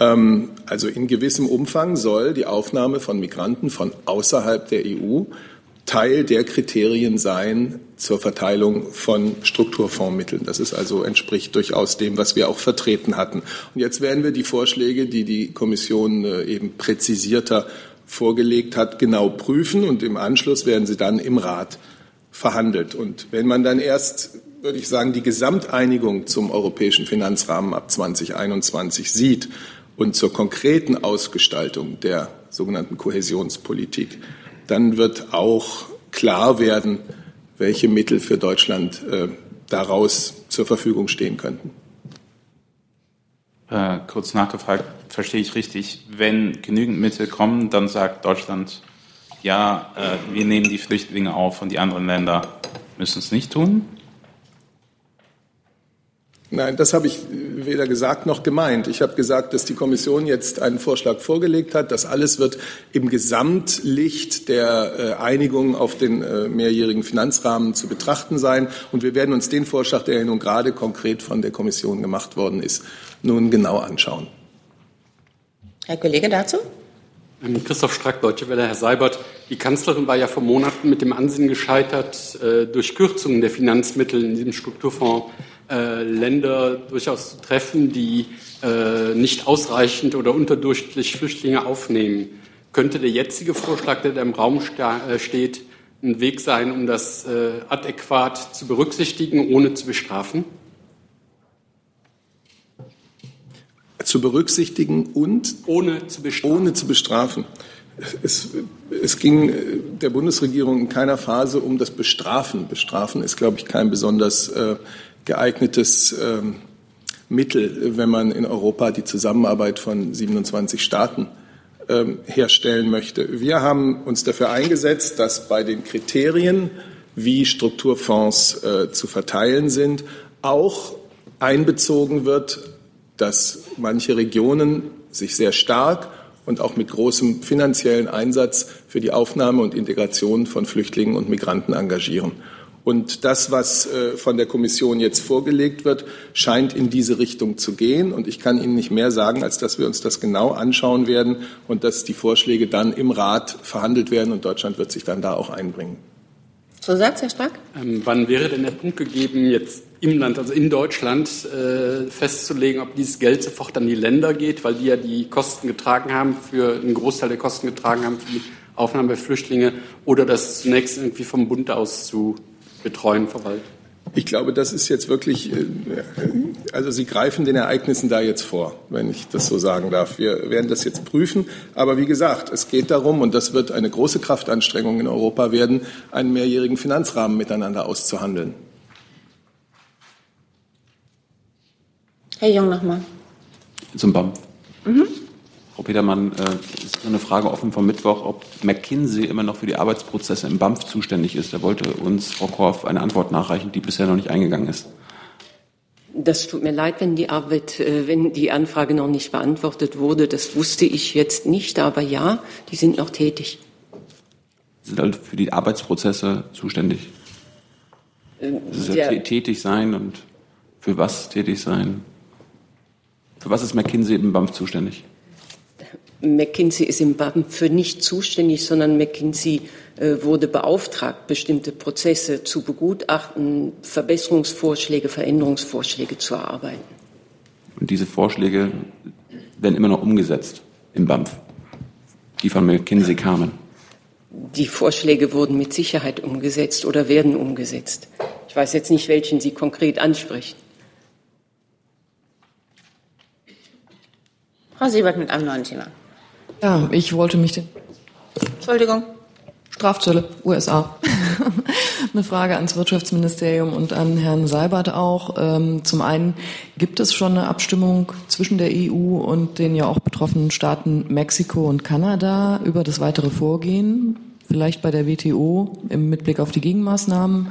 B: Ähm, also in gewissem Umfang soll die Aufnahme von Migranten von außerhalb der EU Teil der Kriterien sein zur Verteilung von Strukturfondsmitteln. Das ist also entspricht durchaus dem, was wir auch vertreten hatten. Und jetzt werden wir die Vorschläge, die die Kommission äh, eben präzisierter vorgelegt hat, genau prüfen und im Anschluss werden sie dann im Rat verhandelt. Und wenn man dann erst, würde ich sagen, die Gesamteinigung zum europäischen Finanzrahmen ab 2021 sieht und zur konkreten Ausgestaltung der sogenannten Kohäsionspolitik, dann wird auch klar werden, welche Mittel für Deutschland äh, daraus zur Verfügung stehen könnten.
G: Äh, kurz nachgefragt, verstehe ich richtig, wenn genügend Mittel kommen, dann sagt Deutschland, ja, äh, wir nehmen die Flüchtlinge auf und die anderen Länder müssen es nicht tun?
B: Nein, das habe ich weder gesagt noch gemeint. Ich habe gesagt, dass die Kommission jetzt einen Vorschlag vorgelegt hat. Das alles wird im Gesamtlicht der äh, Einigung auf den äh, mehrjährigen Finanzrahmen zu betrachten sein. Und wir werden uns den Vorschlag, der ja nun gerade konkret von der Kommission gemacht worden ist, nun genau anschauen.
C: Herr Kollege dazu?
S: Ähm, Christoph Strack, Deutsche Welle, Herr Seibert. Die Kanzlerin war ja vor Monaten mit dem Ansinnen gescheitert, äh, durch Kürzungen der Finanzmittel in diesem Strukturfonds äh, Länder durchaus zu treffen, die äh, nicht ausreichend oder unterdurchschnittlich Flüchtlinge aufnehmen. Könnte der jetzige Vorschlag, der da im Raum steht, ein Weg sein, um das adäquat zu berücksichtigen, ohne zu bestrafen?
B: Zu berücksichtigen und
S: ohne zu bestrafen.
B: Ohne zu bestrafen. es, es ging der Bundesregierung in keiner Phase um das Bestrafen. Bestrafen ist, glaube ich, kein besonders äh, geeignetes äh, Mittel, wenn man in Europa die Zusammenarbeit von 27 Staaten äh, herstellen möchte. Wir haben uns dafür eingesetzt, dass bei den Kriterien, wie Strukturfonds äh, zu verteilen sind, auch einbezogen wird, dass manche Regionen sich sehr stark und auch mit großem finanziellen Einsatz für die Aufnahme und Integration von Flüchtlingen und Migranten engagieren. Und das, was äh, von der Kommission jetzt vorgelegt wird, scheint in diese Richtung zu gehen. Und ich kann Ihnen nicht mehr sagen, als dass wir uns das genau anschauen werden und dass die Vorschläge dann im Rat verhandelt werden und Deutschland wird sich dann da auch einbringen.
C: Zusatz, Herr Stark?
S: Ähm, wann wäre denn der Punkt gegeben, jetzt im Land, also in Deutschland, äh, festzulegen, ob dieses Geld sofort an die Länder geht, weil die ja die Kosten getragen haben, für einen Großteil der Kosten getragen haben für die Aufnahme der Flüchtlinge, oder das zunächst irgendwie vom Bund aus zu betreuen, verwalten?
B: Ich glaube, das ist jetzt wirklich, äh, also Sie greifen den Ereignissen da jetzt vor, wenn ich das so sagen darf. Wir werden das jetzt prüfen. Aber wie gesagt, es geht darum, und das wird eine große Kraftanstrengung in Europa werden, einen mehrjährigen Finanzrahmen miteinander auszuhandeln.
C: Herr Jung nochmal.
M: Zum BAMF. Mhm. Frau Petermann, äh, ist eine Frage offen vom Mittwoch, ob McKinsey immer noch für die Arbeitsprozesse im BAMF zuständig ist. Da wollte uns Frau Korff eine Antwort nachreichen, die bisher noch nicht eingegangen ist.
Q: Das tut mir leid, wenn die Arbeit, äh, wenn die Anfrage noch nicht beantwortet wurde. Das wusste ich jetzt nicht, aber ja, die sind noch tätig.
M: Sie sind halt für die Arbeitsprozesse zuständig.
Q: Ähm,
M: ist ja tätig sein und für was tätig sein? Für was ist McKinsey im BAMF zuständig?
Q: McKinsey ist im BAM für nicht zuständig, sondern McKinsey äh, wurde beauftragt, bestimmte Prozesse zu begutachten, Verbesserungsvorschläge, Veränderungsvorschläge zu erarbeiten.
M: Und diese Vorschläge werden immer noch umgesetzt im BAMF, die von McKinsey kamen.
Q: Die Vorschläge wurden mit Sicherheit umgesetzt oder werden umgesetzt. Ich weiß jetzt nicht, welchen Sie konkret ansprechen.
C: Frau Siebert mit einem neuen Thema.
A: Ja, ich wollte mich den
C: Entschuldigung.
A: Strafzölle, USA. Eine Frage ans Wirtschaftsministerium und an Herrn Seibert auch. Ähm, zum einen, gibt es schon eine Abstimmung zwischen der EU und den ja auch betroffenen Staaten Mexiko und Kanada über das weitere Vorgehen? Vielleicht bei der WTO im Mitblick auf die Gegenmaßnahmen?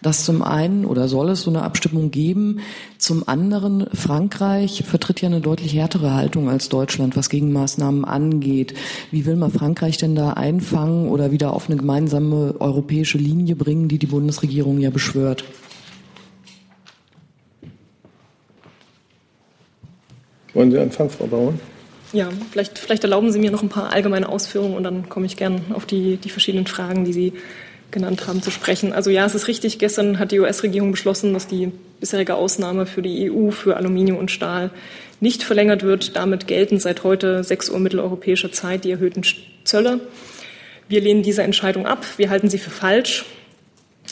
A: Das zum einen oder soll es so eine Abstimmung geben? Zum anderen, Frankreich vertritt ja eine deutlich härtere Haltung als Deutschland, was Gegenmaßnahmen angeht. Wie will man Frankreich denn da einfangen oder wieder auf eine gemeinsame europäische Linie bringen, die die Bundesregierung ja beschwört?
B: Wollen Sie anfangen, Frau Bauern?
R: Ja, vielleicht, vielleicht erlauben Sie mir noch ein paar allgemeine Ausführungen und dann komme ich gern auf die, die verschiedenen Fragen, die Sie genannt haben, zu sprechen. Also ja, es ist richtig, gestern hat die US-Regierung beschlossen, dass die bisherige Ausnahme für die EU für Aluminium und Stahl nicht verlängert wird. Damit gelten seit heute 6 Uhr mitteleuropäischer Zeit die erhöhten Zölle. Wir lehnen diese Entscheidung ab. Wir halten sie für falsch.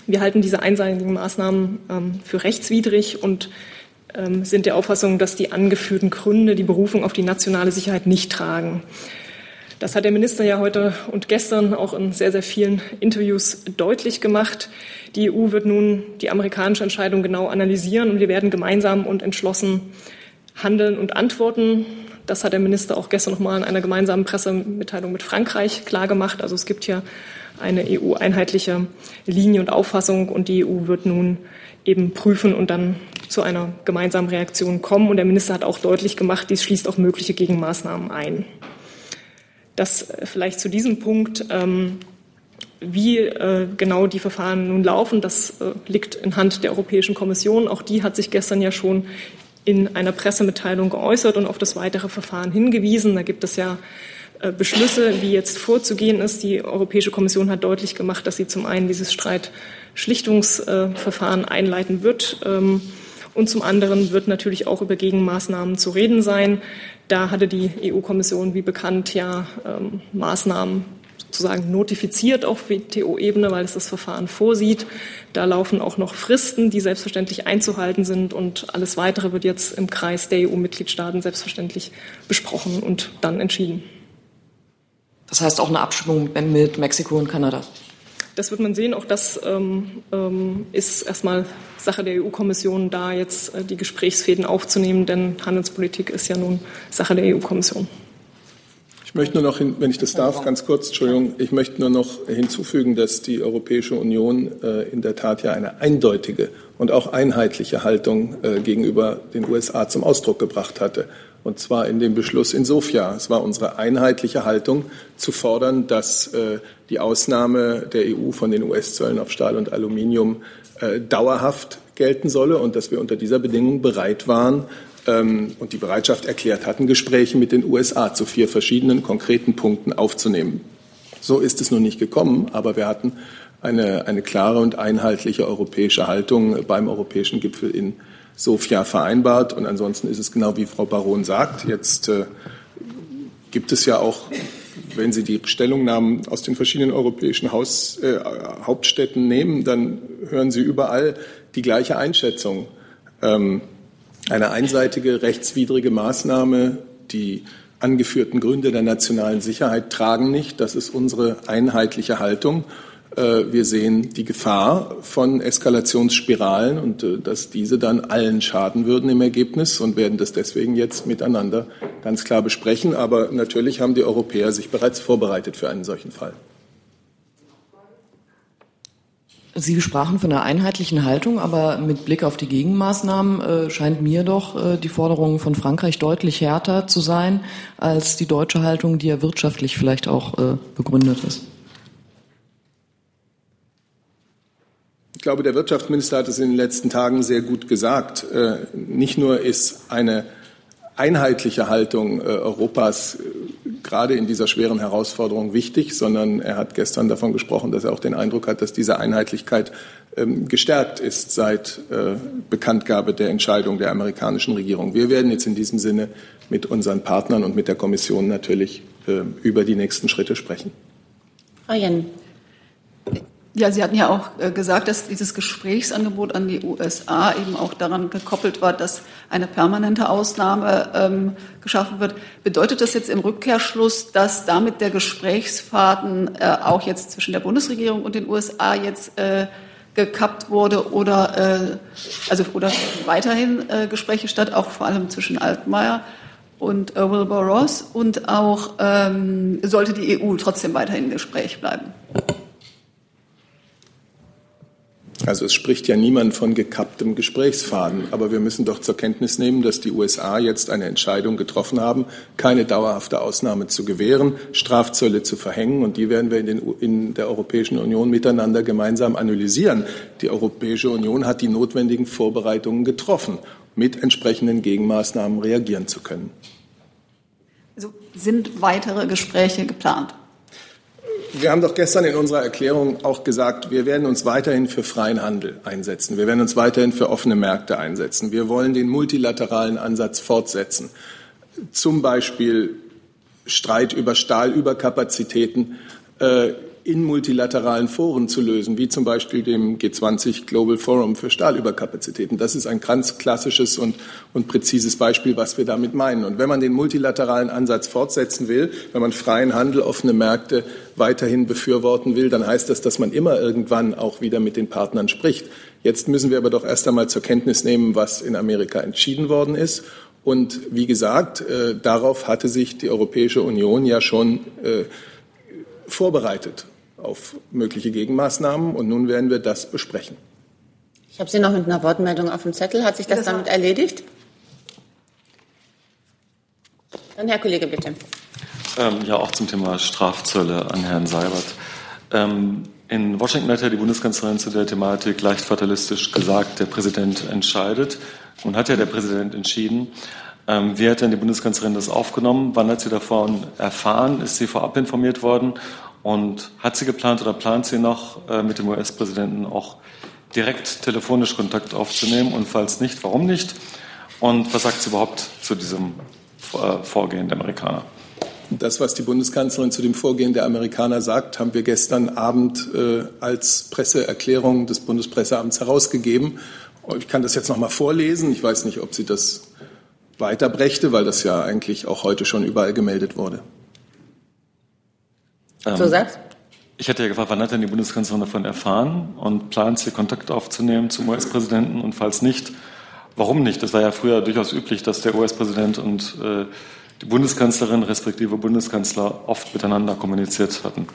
R: Wir halten diese einseitigen Maßnahmen ähm, für rechtswidrig und ähm, sind der Auffassung, dass die angeführten Gründe die Berufung auf die nationale Sicherheit nicht tragen. Das hat der Minister ja heute und gestern auch in sehr, sehr vielen Interviews deutlich gemacht. Die EU wird nun die amerikanische Entscheidung genau analysieren und wir werden gemeinsam und entschlossen handeln und antworten. Das hat der Minister auch gestern noch mal in einer gemeinsamen Pressemitteilung mit Frankreich klargemacht. Also es gibt hier eine EU-einheitliche Linie und Auffassung und die EU wird nun eben prüfen und dann zu einer gemeinsamen Reaktion kommen. Und der Minister hat auch deutlich gemacht, dies schließt auch mögliche Gegenmaßnahmen ein. Das vielleicht zu diesem Punkt. Ähm, wie äh, genau die Verfahren nun laufen, das äh, liegt in Hand der Europäischen Kommission. Auch die hat sich gestern ja schon in einer Pressemitteilung geäußert und auf das weitere Verfahren hingewiesen. Da gibt es ja äh, Beschlüsse, wie jetzt vorzugehen ist. Die Europäische Kommission hat deutlich gemacht, dass sie zum einen dieses Streitschlichtungsverfahren einleiten wird. Und zum anderen wird natürlich auch über Gegenmaßnahmen zu reden sein. Da hatte die EU-Kommission, wie bekannt, ja ähm, Maßnahmen sozusagen notifiziert auf WTO-Ebene, weil es das Verfahren vorsieht. Da laufen auch noch Fristen, die selbstverständlich einzuhalten sind und alles Weitere wird jetzt im Kreis der EU-Mitgliedstaaten selbstverständlich besprochen und dann entschieden.
A: Das heißt auch eine Abstimmung mit Mexiko und Kanada.
R: Das wird man sehen. Auch das ähm, ähm, ist erstmal Sache der EU-Kommission, da jetzt äh, die Gesprächsfäden aufzunehmen, denn Handelspolitik ist ja nun Sache der EU-Kommission.
B: Ich möchte nur noch, hin, wenn ich das darf, ganz kurz, Entschuldigung, ich möchte nur noch hinzufügen, dass die Europäische Union äh, in der Tat ja eine eindeutige und auch einheitliche Haltung äh, gegenüber den USA zum Ausdruck gebracht hatte und zwar in dem Beschluss in Sofia. Es war unsere einheitliche Haltung zu fordern, dass äh, die Ausnahme der EU von den US-Zöllen auf Stahl und Aluminium äh, dauerhaft gelten solle und dass wir unter dieser Bedingung bereit waren ähm, und die Bereitschaft erklärt hatten, Gespräche mit den USA zu vier verschiedenen konkreten Punkten aufzunehmen. So ist es nun nicht gekommen, aber wir hatten eine, eine klare und einheitliche europäische Haltung beim europäischen Gipfel in Sofia vereinbart. Und ansonsten ist es genau wie Frau Baron sagt. Jetzt äh, gibt es ja auch, wenn Sie die Stellungnahmen aus den verschiedenen europäischen Haus, äh, Hauptstädten nehmen, dann hören Sie überall die gleiche Einschätzung. Ähm, eine einseitige rechtswidrige Maßnahme, die angeführten Gründe der nationalen Sicherheit tragen nicht. Das ist unsere einheitliche Haltung. Äh, wir sehen die Gefahr von Eskalationsspiralen und äh, dass diese dann allen schaden würden im Ergebnis und werden das deswegen jetzt miteinander ganz klar besprechen. Aber natürlich haben die Europäer sich bereits vorbereitet für einen solchen Fall.
A: Sie sprachen von einer einheitlichen Haltung, aber mit Blick auf die Gegenmaßnahmen äh, scheint mir doch äh, die Forderung von Frankreich deutlich härter zu sein als die deutsche Haltung, die ja wirtschaftlich vielleicht auch äh, begründet ist.
B: Glaube, der Wirtschaftsminister hat es in den letzten Tagen sehr gut gesagt. Äh, nicht nur ist eine einheitliche Haltung äh, Europas äh, gerade in dieser schweren Herausforderung wichtig, sondern er hat gestern davon gesprochen, dass er auch den Eindruck hat, dass diese Einheitlichkeit ähm, gestärkt ist seit Bekanntgabe der Entscheidung der amerikanischen Regierung. Wir werden jetzt in diesem Sinne mit unseren Partnern und mit der Kommission natürlich über die nächsten Schritte sprechen.
C: Frau Jen.
F: Ja, Sie hatten ja auch äh, gesagt, dass dieses Gesprächsangebot an die USA eben auch daran gekoppelt war, dass eine permanente Ausnahme ähm, geschaffen wird. Bedeutet das jetzt im Rückkehrschluss, dass damit der Gesprächsfaden äh, auch jetzt zwischen der Bundesregierung und den USA jetzt äh, gekappt wurde oder äh, also oder weiterhin äh, Gespräche statt, auch vor allem zwischen Altmaier und äh, Wilbur Ross und auch ähm, sollte die EU trotzdem weiterhin im Gespräch bleiben?
B: Also es spricht ja niemand von gekapptem Gesprächsfaden, aber wir müssen doch zur Kenntnis nehmen, dass die USA jetzt eine Entscheidung getroffen haben, keine dauerhafte Ausnahme zu gewähren, Strafzölle zu verhängen und die werden wir in, den, in der Europäischen Union miteinander gemeinsam analysieren. Die Europäische Union hat die notwendigen Vorbereitungen getroffen, mit entsprechenden Gegenmaßnahmen reagieren zu können.
F: Also sind weitere Gespräche geplant?
B: Wir haben doch gestern in unserer Erklärung auch gesagt, wir werden uns weiterhin für freien Handel einsetzen. Wir werden uns weiterhin für offene Märkte einsetzen. Wir wollen den multilateralen Ansatz fortsetzen. Zum Beispiel Streit über Stahlüberkapazitäten äh, in multilateralen Foren zu lösen, wie zum Beispiel dem G20 Global Forum für Stahlüberkapazitäten. Das ist ein ganz klassisches und, und präzises Beispiel, was wir damit meinen. Und wenn man den multilateralen Ansatz fortsetzen will, wenn man freien Handel, offene Märkte weiterhin befürworten will, dann heißt das, dass man immer irgendwann auch wieder mit den Partnern spricht. Jetzt müssen wir aber doch erst einmal zur Kenntnis nehmen, was in Amerika entschieden worden ist. Und wie gesagt, äh, darauf hatte sich die Europäische Union ja schon äh, vorbereitet auf mögliche Gegenmaßnahmen. Und nun werden wir das besprechen.
C: Ich habe Sie noch mit einer Wortmeldung auf dem Zettel. Hat sich das, das damit erledigt? Dann Herr Kollege, bitte.
T: Ähm, ja, auch zum Thema Strafzölle an Herrn Seibert. Ähm, in Washington hat ja die Bundeskanzlerin zu der Thematik leicht fatalistisch gesagt, der Präsident entscheidet. Und hat ja der Präsident entschieden. Ähm, wie hat denn die Bundeskanzlerin das aufgenommen? Wann hat sie davon erfahren? Ist sie vorab informiert worden? Und hat sie geplant oder plant sie noch, äh, mit dem US-Präsidenten auch direkt telefonisch Kontakt aufzunehmen? Und falls nicht, warum nicht? Und was sagt sie überhaupt zu diesem äh, Vorgehen der Amerikaner?
B: Das, was die Bundeskanzlerin zu dem Vorgehen der Amerikaner sagt, haben wir gestern Abend äh, als Presseerklärung des Bundespresseamts herausgegeben. Ich kann das jetzt noch mal vorlesen. Ich weiß nicht, ob sie das weiterbrächte, weil das ja eigentlich auch heute schon überall gemeldet wurde.
T: Ähm,
C: Zusatz?
T: Ich hätte ja gefragt, wann hat denn die Bundeskanzlerin davon erfahren und plant sie Kontakt aufzunehmen zum US-Präsidenten und falls nicht, warum nicht? Das war ja früher durchaus üblich, dass der US-Präsident und äh, die Bundeskanzlerin respektive Bundeskanzler oft miteinander kommuniziert hatten.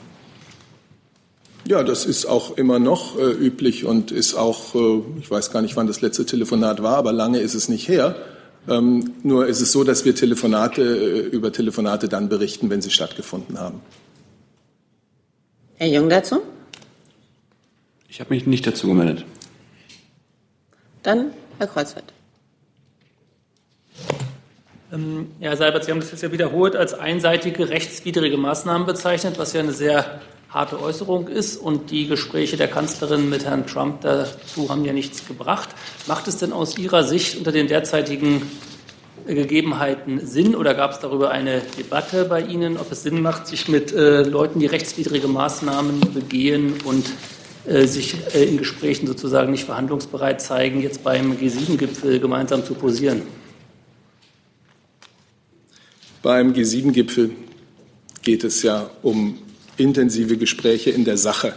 B: Ja, das ist auch immer noch äh, üblich und ist auch, äh, ich weiß gar nicht, wann das letzte Telefonat war, aber lange ist es nicht her. Ähm, nur ist es so, dass wir Telefonate äh, über Telefonate dann berichten, wenn sie stattgefunden haben.
C: Herr Jung dazu?
M: Ich habe mich nicht dazu gemeldet.
C: Dann Herr Kreuzfeld.
U: Ähm, ja, Herr Seibert, Sie haben das jetzt ja wiederholt als einseitige rechtswidrige Maßnahmen bezeichnet, was ja eine sehr harte Äußerung ist. Und die Gespräche der Kanzlerin mit Herrn Trump dazu haben ja nichts gebracht. Macht es denn aus Ihrer Sicht unter den derzeitigen Gegebenheiten Sinn oder gab es darüber eine Debatte bei Ihnen, ob es Sinn macht, sich mit äh, Leuten, die rechtswidrige Maßnahmen begehen und äh, sich äh, in Gesprächen sozusagen nicht verhandlungsbereit zeigen, jetzt beim G7-Gipfel gemeinsam zu posieren?
B: Beim G7-Gipfel geht es ja um intensive Gespräche in der Sache.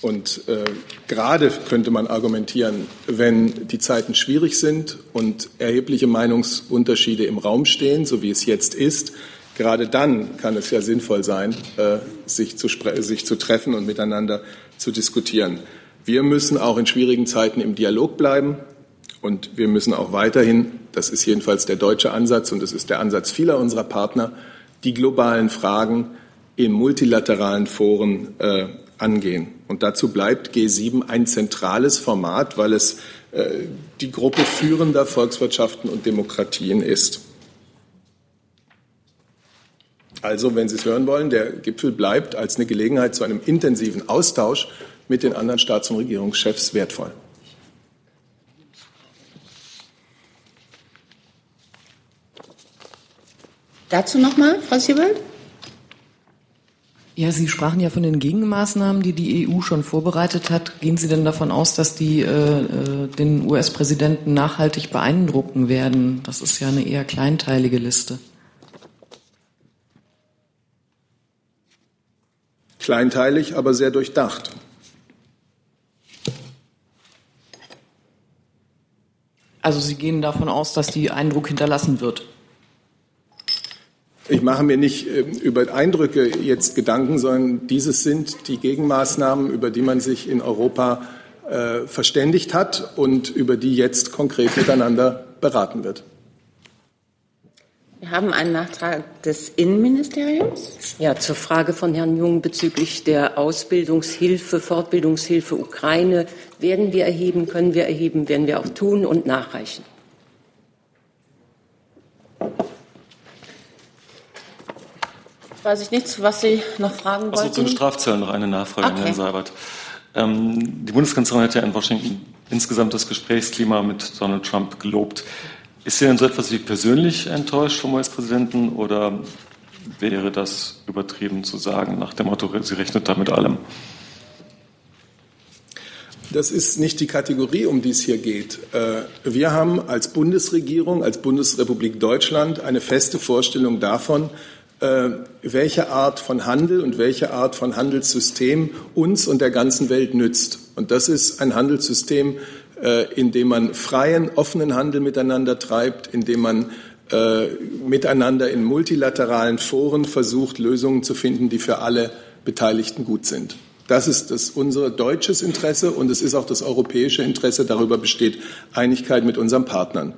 B: Und äh, gerade könnte man argumentieren, wenn die Zeiten schwierig sind und erhebliche Meinungsunterschiede im Raum stehen, so wie es jetzt ist, gerade dann kann es ja sinnvoll sein, äh, sich, zu sich zu treffen und miteinander zu diskutieren. Wir müssen auch in schwierigen Zeiten im Dialog bleiben und wir müssen auch weiterhin, das ist jedenfalls der deutsche Ansatz und das ist der Ansatz vieler unserer Partner, die globalen Fragen in multilateralen Foren äh, angehen. Und dazu bleibt G7 ein zentrales Format, weil es äh, die Gruppe führender Volkswirtschaften und Demokratien ist. Also, wenn Sie es hören wollen, der Gipfel bleibt als eine Gelegenheit zu einem intensiven Austausch mit den anderen Staats- und Regierungschefs wertvoll.
C: Dazu nochmal, Frau Siebelt?
A: Ja, Sie sprachen ja von den Gegenmaßnahmen, die die EU schon vorbereitet hat. Gehen Sie denn davon aus, dass die äh, äh den US-Präsidenten nachhaltig beeindrucken werden? Das ist ja eine eher kleinteilige Liste.
B: Kleinteilig, aber sehr durchdacht.
A: Also Sie gehen davon aus, dass die Eindruck hinterlassen wird?
B: Ich mache mir nicht äh, über Eindrücke jetzt Gedanken, sondern dieses sind die Gegenmaßnahmen, über die man sich in Europa äh, verständigt hat und über die jetzt konkret miteinander beraten wird.
C: Wir haben einen Nachtrag des Innenministeriums.
Q: Ja, zur Frage von Herrn Jung bezüglich der Ausbildungshilfe, Fortbildungshilfe Ukraine werden wir erheben, können wir erheben, werden wir auch tun und nachreichen.
C: Weiß ich nichts, was Sie noch fragen wollten?
T: Also zu den Strafzöllen noch eine Nachfrage, okay. Herrn Seibert. Ähm, die Bundeskanzlerin hat ja in Washington insgesamt das Gesprächsklima mit Donald Trump gelobt. Ist sie denn so etwas wie persönlich enttäuscht vom US-Präsidenten oder wäre das übertrieben zu sagen, nach dem Motto, sie rechnet da mit allem?
B: Das ist nicht die Kategorie, um die es hier geht. Äh, wir haben als Bundesregierung, als Bundesrepublik Deutschland eine feste Vorstellung davon, welche Art von Handel und welche Art von Handelssystem uns und der ganzen Welt nützt. Und das ist ein Handelssystem, äh, in dem man freien, offenen Handel miteinander treibt, in dem man äh, miteinander in multilateralen Foren versucht, Lösungen zu finden, die für alle Beteiligten gut sind. Das ist das unser deutsches Interesse und es ist auch das europäische Interesse. Darüber besteht Einigkeit mit unseren Partnern.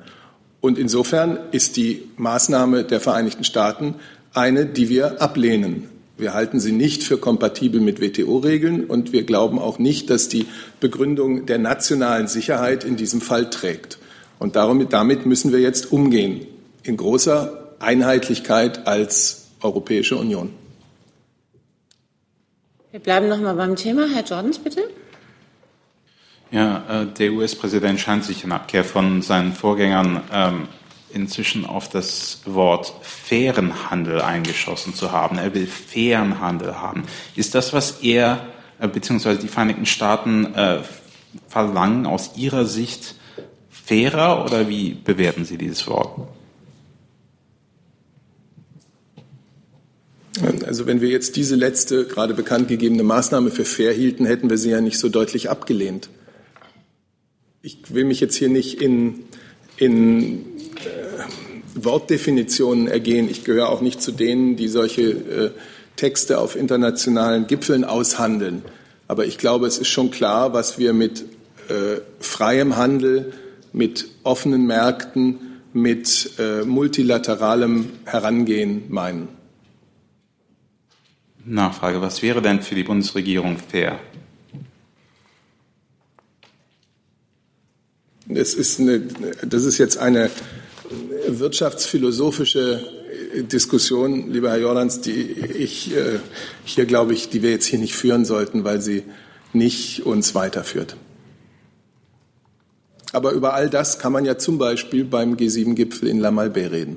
B: Und insofern ist die Maßnahme der Vereinigten Staaten eine, die wir ablehnen. Wir halten sie nicht für kompatibel mit WTO-Regeln und wir glauben auch nicht, dass die Begründung der nationalen Sicherheit in diesem Fall trägt. Und darum, damit müssen wir jetzt umgehen, in großer Einheitlichkeit als Europäische Union.
C: Wir bleiben noch mal beim Thema. Herr Jordans, bitte.
G: Ja, äh, der US-Präsident scheint sich in Abkehr von seinen Vorgängern ähm, inzwischen auf das Wort fairen Handel eingeschossen zu haben. Er will fairen Handel haben. Ist das, was er äh, bzw. die Vereinigten Staaten äh, verlangen, aus Ihrer Sicht fairer oder wie bewerten Sie dieses Wort?
B: Also wenn wir jetzt diese letzte gerade bekannt gegebene Maßnahme für fair hielten, hätten wir sie ja nicht so deutlich abgelehnt. Ich will mich jetzt hier nicht in, in äh, Wortdefinitionen ergehen. Ich gehöre auch nicht zu denen, die solche äh, Texte auf internationalen Gipfeln aushandeln. Aber ich glaube, es ist schon klar, was wir mit äh, freiem Handel, mit offenen Märkten, mit äh, multilateralem Herangehen meinen.
G: Nachfrage, was wäre denn für die Bundesregierung fair?
B: Das ist, eine, das ist jetzt eine wirtschaftsphilosophische Diskussion, lieber Herr Jordans, die ich äh, hier glaube ich, die wir jetzt hier nicht führen sollten, weil sie nicht uns weiterführt. Aber über all das kann man ja zum Beispiel beim G7-Gipfel in La Malbaie reden.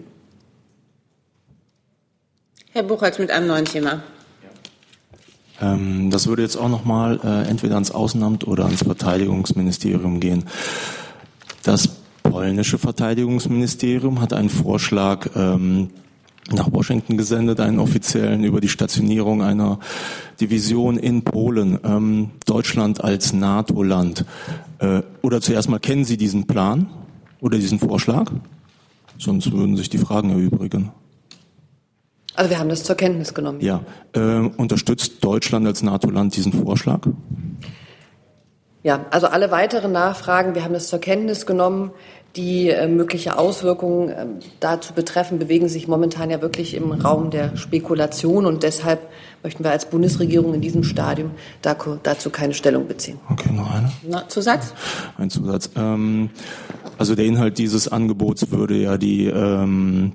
C: Herr Buchholz mit einem neuen Thema.
L: Ähm, das würde jetzt auch nochmal äh, entweder ans Außenamt oder ans Verteidigungsministerium gehen. Das polnische Verteidigungsministerium hat einen Vorschlag ähm, nach Washington gesendet, einen offiziellen über die Stationierung einer Division in Polen, ähm, Deutschland als NATO-Land. Äh, oder zuerst mal kennen Sie diesen Plan oder diesen Vorschlag? Sonst würden sich die Fragen erübrigen.
I: Also wir haben das zur Kenntnis genommen.
L: Ja. Äh, unterstützt Deutschland als NATO-Land diesen Vorschlag?
I: Ja, also alle weiteren Nachfragen, wir haben das zur Kenntnis genommen die äh, mögliche Auswirkungen äh, dazu betreffen, bewegen sich momentan ja wirklich im Raum der Spekulation und deshalb möchten wir als Bundesregierung in diesem Stadium dazu keine Stellung beziehen.
L: Okay, noch eine?
C: Na, Zusatz?
L: Ein Zusatz. Ähm, also der Inhalt dieses Angebots würde ja die ähm,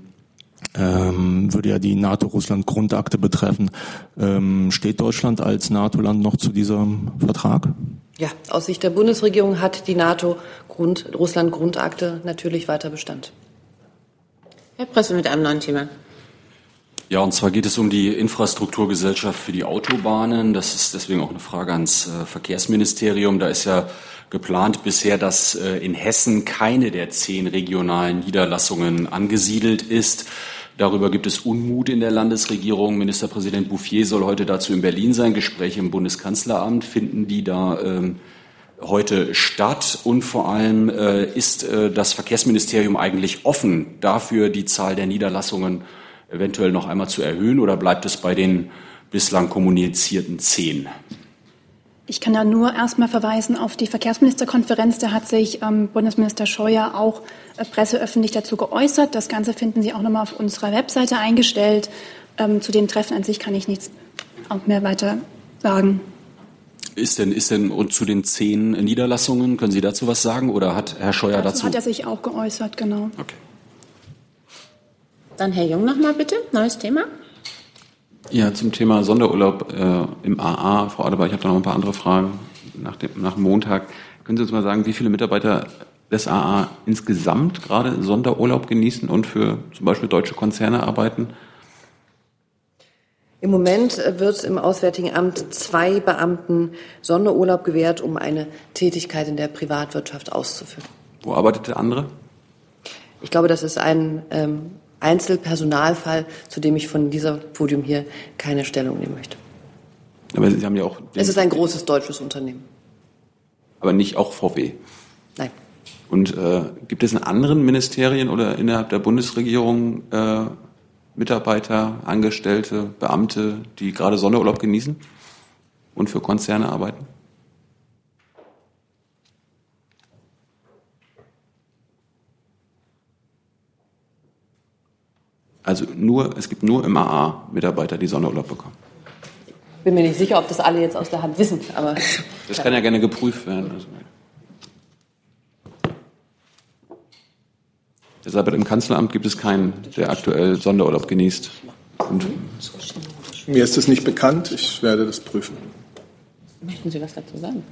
L: ähm, würde ja die NATO-Russland-Grundakte betreffen. Ähm, steht Deutschland als NATO-Land noch zu diesem Vertrag?
I: Ja, aus Sicht der Bundesregierung hat die NATO-Russland-Grundakte natürlich weiter Bestand.
C: Herr Presse mit einem neuen Thema.
P: Ja, und zwar geht es um die Infrastrukturgesellschaft für die Autobahnen. Das ist deswegen auch eine Frage ans äh, Verkehrsministerium. Da ist ja geplant bisher, dass äh, in Hessen keine der zehn regionalen Niederlassungen angesiedelt ist. Darüber gibt es Unmut in der Landesregierung. Ministerpräsident Bouffier soll heute dazu in Berlin sein. Gespräche im Bundeskanzleramt finden die da ähm, heute statt. Und vor allem äh, ist äh, das Verkehrsministerium eigentlich offen dafür, die Zahl der Niederlassungen eventuell noch einmal zu erhöhen oder bleibt es bei den bislang kommunizierten zehn?
V: Ich kann da nur erstmal verweisen auf die Verkehrsministerkonferenz. Da hat sich ähm, Bundesminister Scheuer auch äh, presseöffentlich dazu geäußert. Das Ganze finden Sie auch nochmal auf unserer Webseite eingestellt. Ähm, zu den Treffen an sich kann ich nichts auch mehr weiter sagen.
P: Ist denn, ist denn und zu den zehn Niederlassungen, können Sie dazu was sagen oder hat Herr Scheuer dazu?
V: dazu hat er sich auch geäußert, genau.
P: Okay.
C: Dann Herr Jung nochmal bitte, neues Thema.
M: Ja, zum Thema Sonderurlaub äh, im AA, Frau Adebar, ich habe da noch ein paar andere Fragen nach dem, nach Montag. Können Sie uns mal sagen, wie viele Mitarbeiter des AA insgesamt gerade Sonderurlaub genießen und für zum Beispiel deutsche Konzerne arbeiten?
I: Im Moment wird im Auswärtigen Amt zwei Beamten Sonderurlaub gewährt, um eine Tätigkeit in der Privatwirtschaft auszuführen.
M: Wo arbeitet der andere?
I: Ich glaube, das ist ein ähm, Einzelpersonalfall, zu dem ich von dieser Podium hier keine Stellung nehmen möchte.
M: Aber Sie haben ja auch.
I: Es ist ein großes deutsches Unternehmen.
M: Aber nicht auch VW.
I: Nein.
M: Und äh, gibt es in anderen Ministerien oder innerhalb der Bundesregierung äh, Mitarbeiter, Angestellte, Beamte, die gerade Sonderurlaub genießen und für Konzerne arbeiten? Also nur, es gibt nur im AA Mitarbeiter, die Sonderurlaub bekommen.
I: Bin mir nicht sicher, ob das alle jetzt aus der Hand wissen, aber.
M: Das kann ja gerne geprüft werden. Also. Deshalb im Kanzleramt gibt es keinen, der aktuell Sonderurlaub genießt. Und
B: Mir ist das nicht bekannt. Ich werde das prüfen.
C: Möchten Sie was dazu sagen?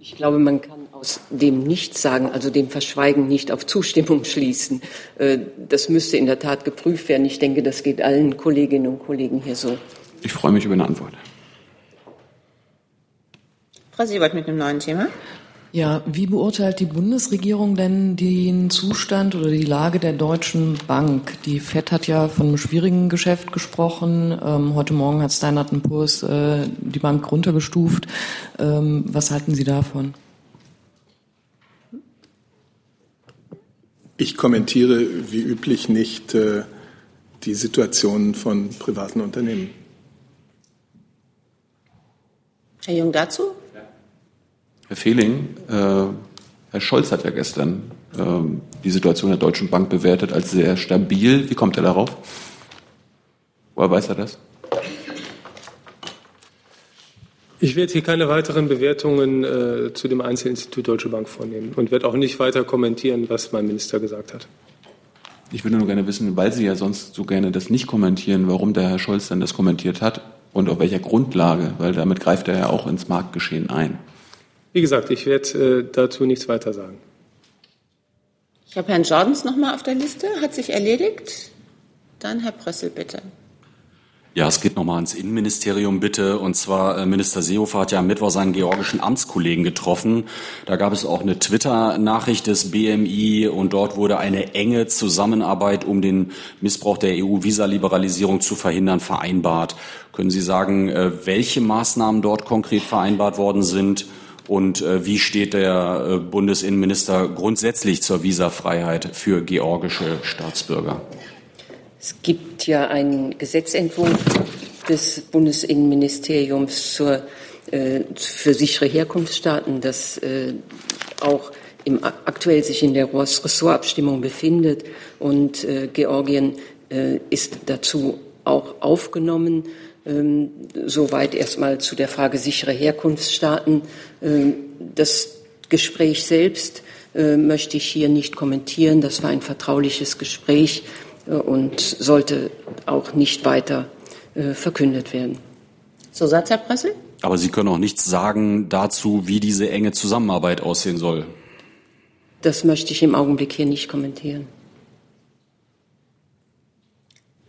Q: Ich glaube, man kann aus dem Nichts sagen, also dem Verschweigen nicht auf Zustimmung schließen. Äh, das müsste in der Tat geprüft werden. Ich denke, das geht allen Kolleginnen und Kollegen hier so.
M: Ich freue mich über eine Antwort.
C: Frau Siebert mit einem neuen Thema.
A: Ja, wie beurteilt die Bundesregierung denn den Zustand oder die Lage der Deutschen Bank? Die FED hat ja von einem schwierigen Geschäft gesprochen. Ähm, heute Morgen hat Standard Poor's äh, die Bank runtergestuft. Ähm, was halten Sie davon?
B: Ich kommentiere wie üblich nicht äh, die Situation von privaten Unternehmen.
C: Herr Jung dazu?
M: Herr Fehling, äh, Herr Scholz hat ja gestern äh, die Situation der Deutschen Bank bewertet als sehr stabil. Wie kommt er darauf? Woher weiß er das?
W: Ich werde hier keine weiteren Bewertungen äh, zu dem Einzelinstitut Deutsche Bank vornehmen und werde auch nicht weiter kommentieren, was mein Minister gesagt hat.
M: Ich würde nur gerne wissen, weil Sie ja sonst so gerne das nicht kommentieren, warum der Herr Scholz dann das kommentiert hat und auf welcher Grundlage, weil damit greift er ja auch ins Marktgeschehen ein.
W: Wie gesagt, ich werde äh, dazu nichts weiter sagen.
C: Ich habe Herrn Jordans noch mal auf der Liste. Hat sich erledigt? Dann Herr Brössel, bitte.
P: Ja, es geht nochmal ans Innenministerium bitte. Und zwar, äh, Minister Seehofer hat ja am Mittwoch seinen georgischen Amtskollegen getroffen. Da gab es auch eine Twitter-Nachricht des BMI und dort wurde eine enge Zusammenarbeit, um den Missbrauch der EU-Visaliberalisierung zu verhindern, vereinbart. Können Sie sagen, äh, welche Maßnahmen dort konkret vereinbart worden sind? Und äh, wie steht der äh, Bundesinnenminister grundsätzlich zur Visafreiheit für georgische Staatsbürger?
Q: Es gibt ja einen Gesetzentwurf des Bundesinnenministeriums zur, äh, für sichere Herkunftsstaaten, das äh, auch im, aktuell sich in der Ressortabstimmung befindet. Und äh, Georgien äh, ist dazu auch aufgenommen. Ähm, soweit erstmal zu der Frage sichere Herkunftsstaaten. Ähm, das Gespräch selbst äh, möchte ich hier nicht kommentieren. Das war ein vertrauliches Gespräch äh, und sollte auch nicht weiter äh, verkündet werden.
C: So, Satz, Herr Pressel?
P: Aber Sie können auch nichts sagen dazu, wie diese enge Zusammenarbeit aussehen soll.
Q: Das möchte ich im Augenblick hier nicht kommentieren.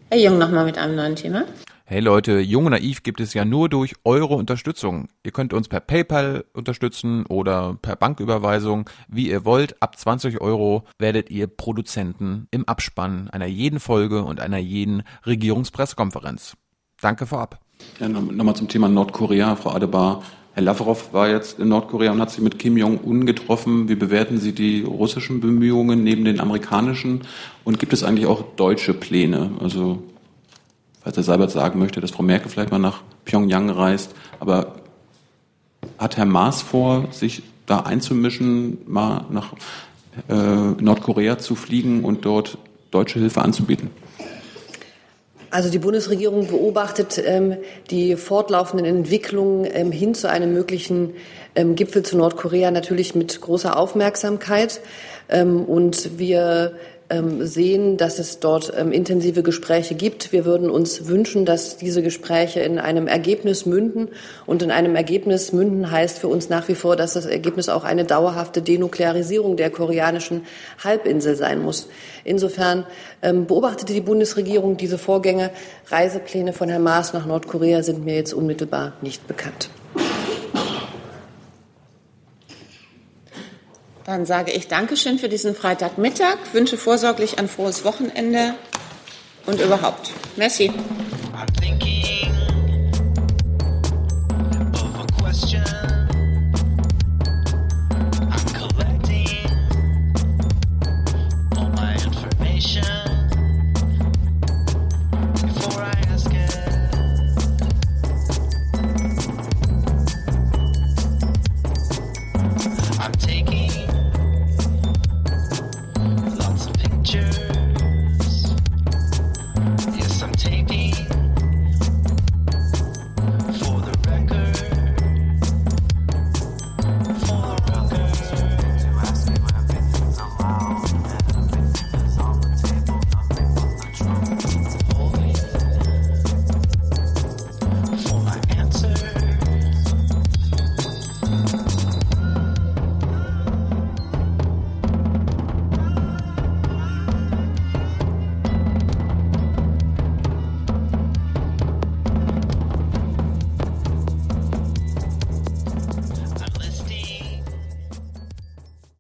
C: Herr Jung, nochmal mit einem neuen Thema.
X: Hey Leute, Jung und Naiv gibt es ja nur durch eure Unterstützung. Ihr könnt uns per PayPal unterstützen oder per Banküberweisung, wie ihr wollt. Ab 20 Euro werdet ihr Produzenten im Abspann einer jeden Folge und einer jeden Regierungspressekonferenz. Danke vorab.
M: Ja, Nochmal zum Thema Nordkorea, Frau Adebar. Herr Lavrov war jetzt in Nordkorea und hat sich mit Kim Jong-un getroffen. Wie bewerten Sie die russischen Bemühungen neben den amerikanischen? Und gibt es eigentlich auch deutsche Pläne? Also falls Herr Seibert sagen möchte, dass Frau Merkel vielleicht mal nach Pyongyang reist. Aber hat Herr Maas vor, sich da einzumischen, mal nach äh, Nordkorea zu fliegen und dort deutsche Hilfe anzubieten?
I: Also die Bundesregierung beobachtet ähm, die fortlaufenden Entwicklungen ähm, hin zu einem möglichen ähm, Gipfel zu Nordkorea natürlich mit großer Aufmerksamkeit. Ähm, und wir sehen, dass es dort ähm, intensive Gespräche gibt. Wir würden uns wünschen, dass diese Gespräche in einem Ergebnis münden. Und in einem Ergebnis münden heißt für uns nach wie vor, dass das Ergebnis auch eine dauerhafte Denuklearisierung der koreanischen Halbinsel sein muss. Insofern ähm, beobachtete die Bundesregierung diese Vorgänge. Reisepläne von Herrn Maas nach Nordkorea sind mir jetzt unmittelbar nicht bekannt.
C: Dann sage ich Dankeschön für diesen Freitagmittag, wünsche vorsorglich ein frohes Wochenende und überhaupt. Merci.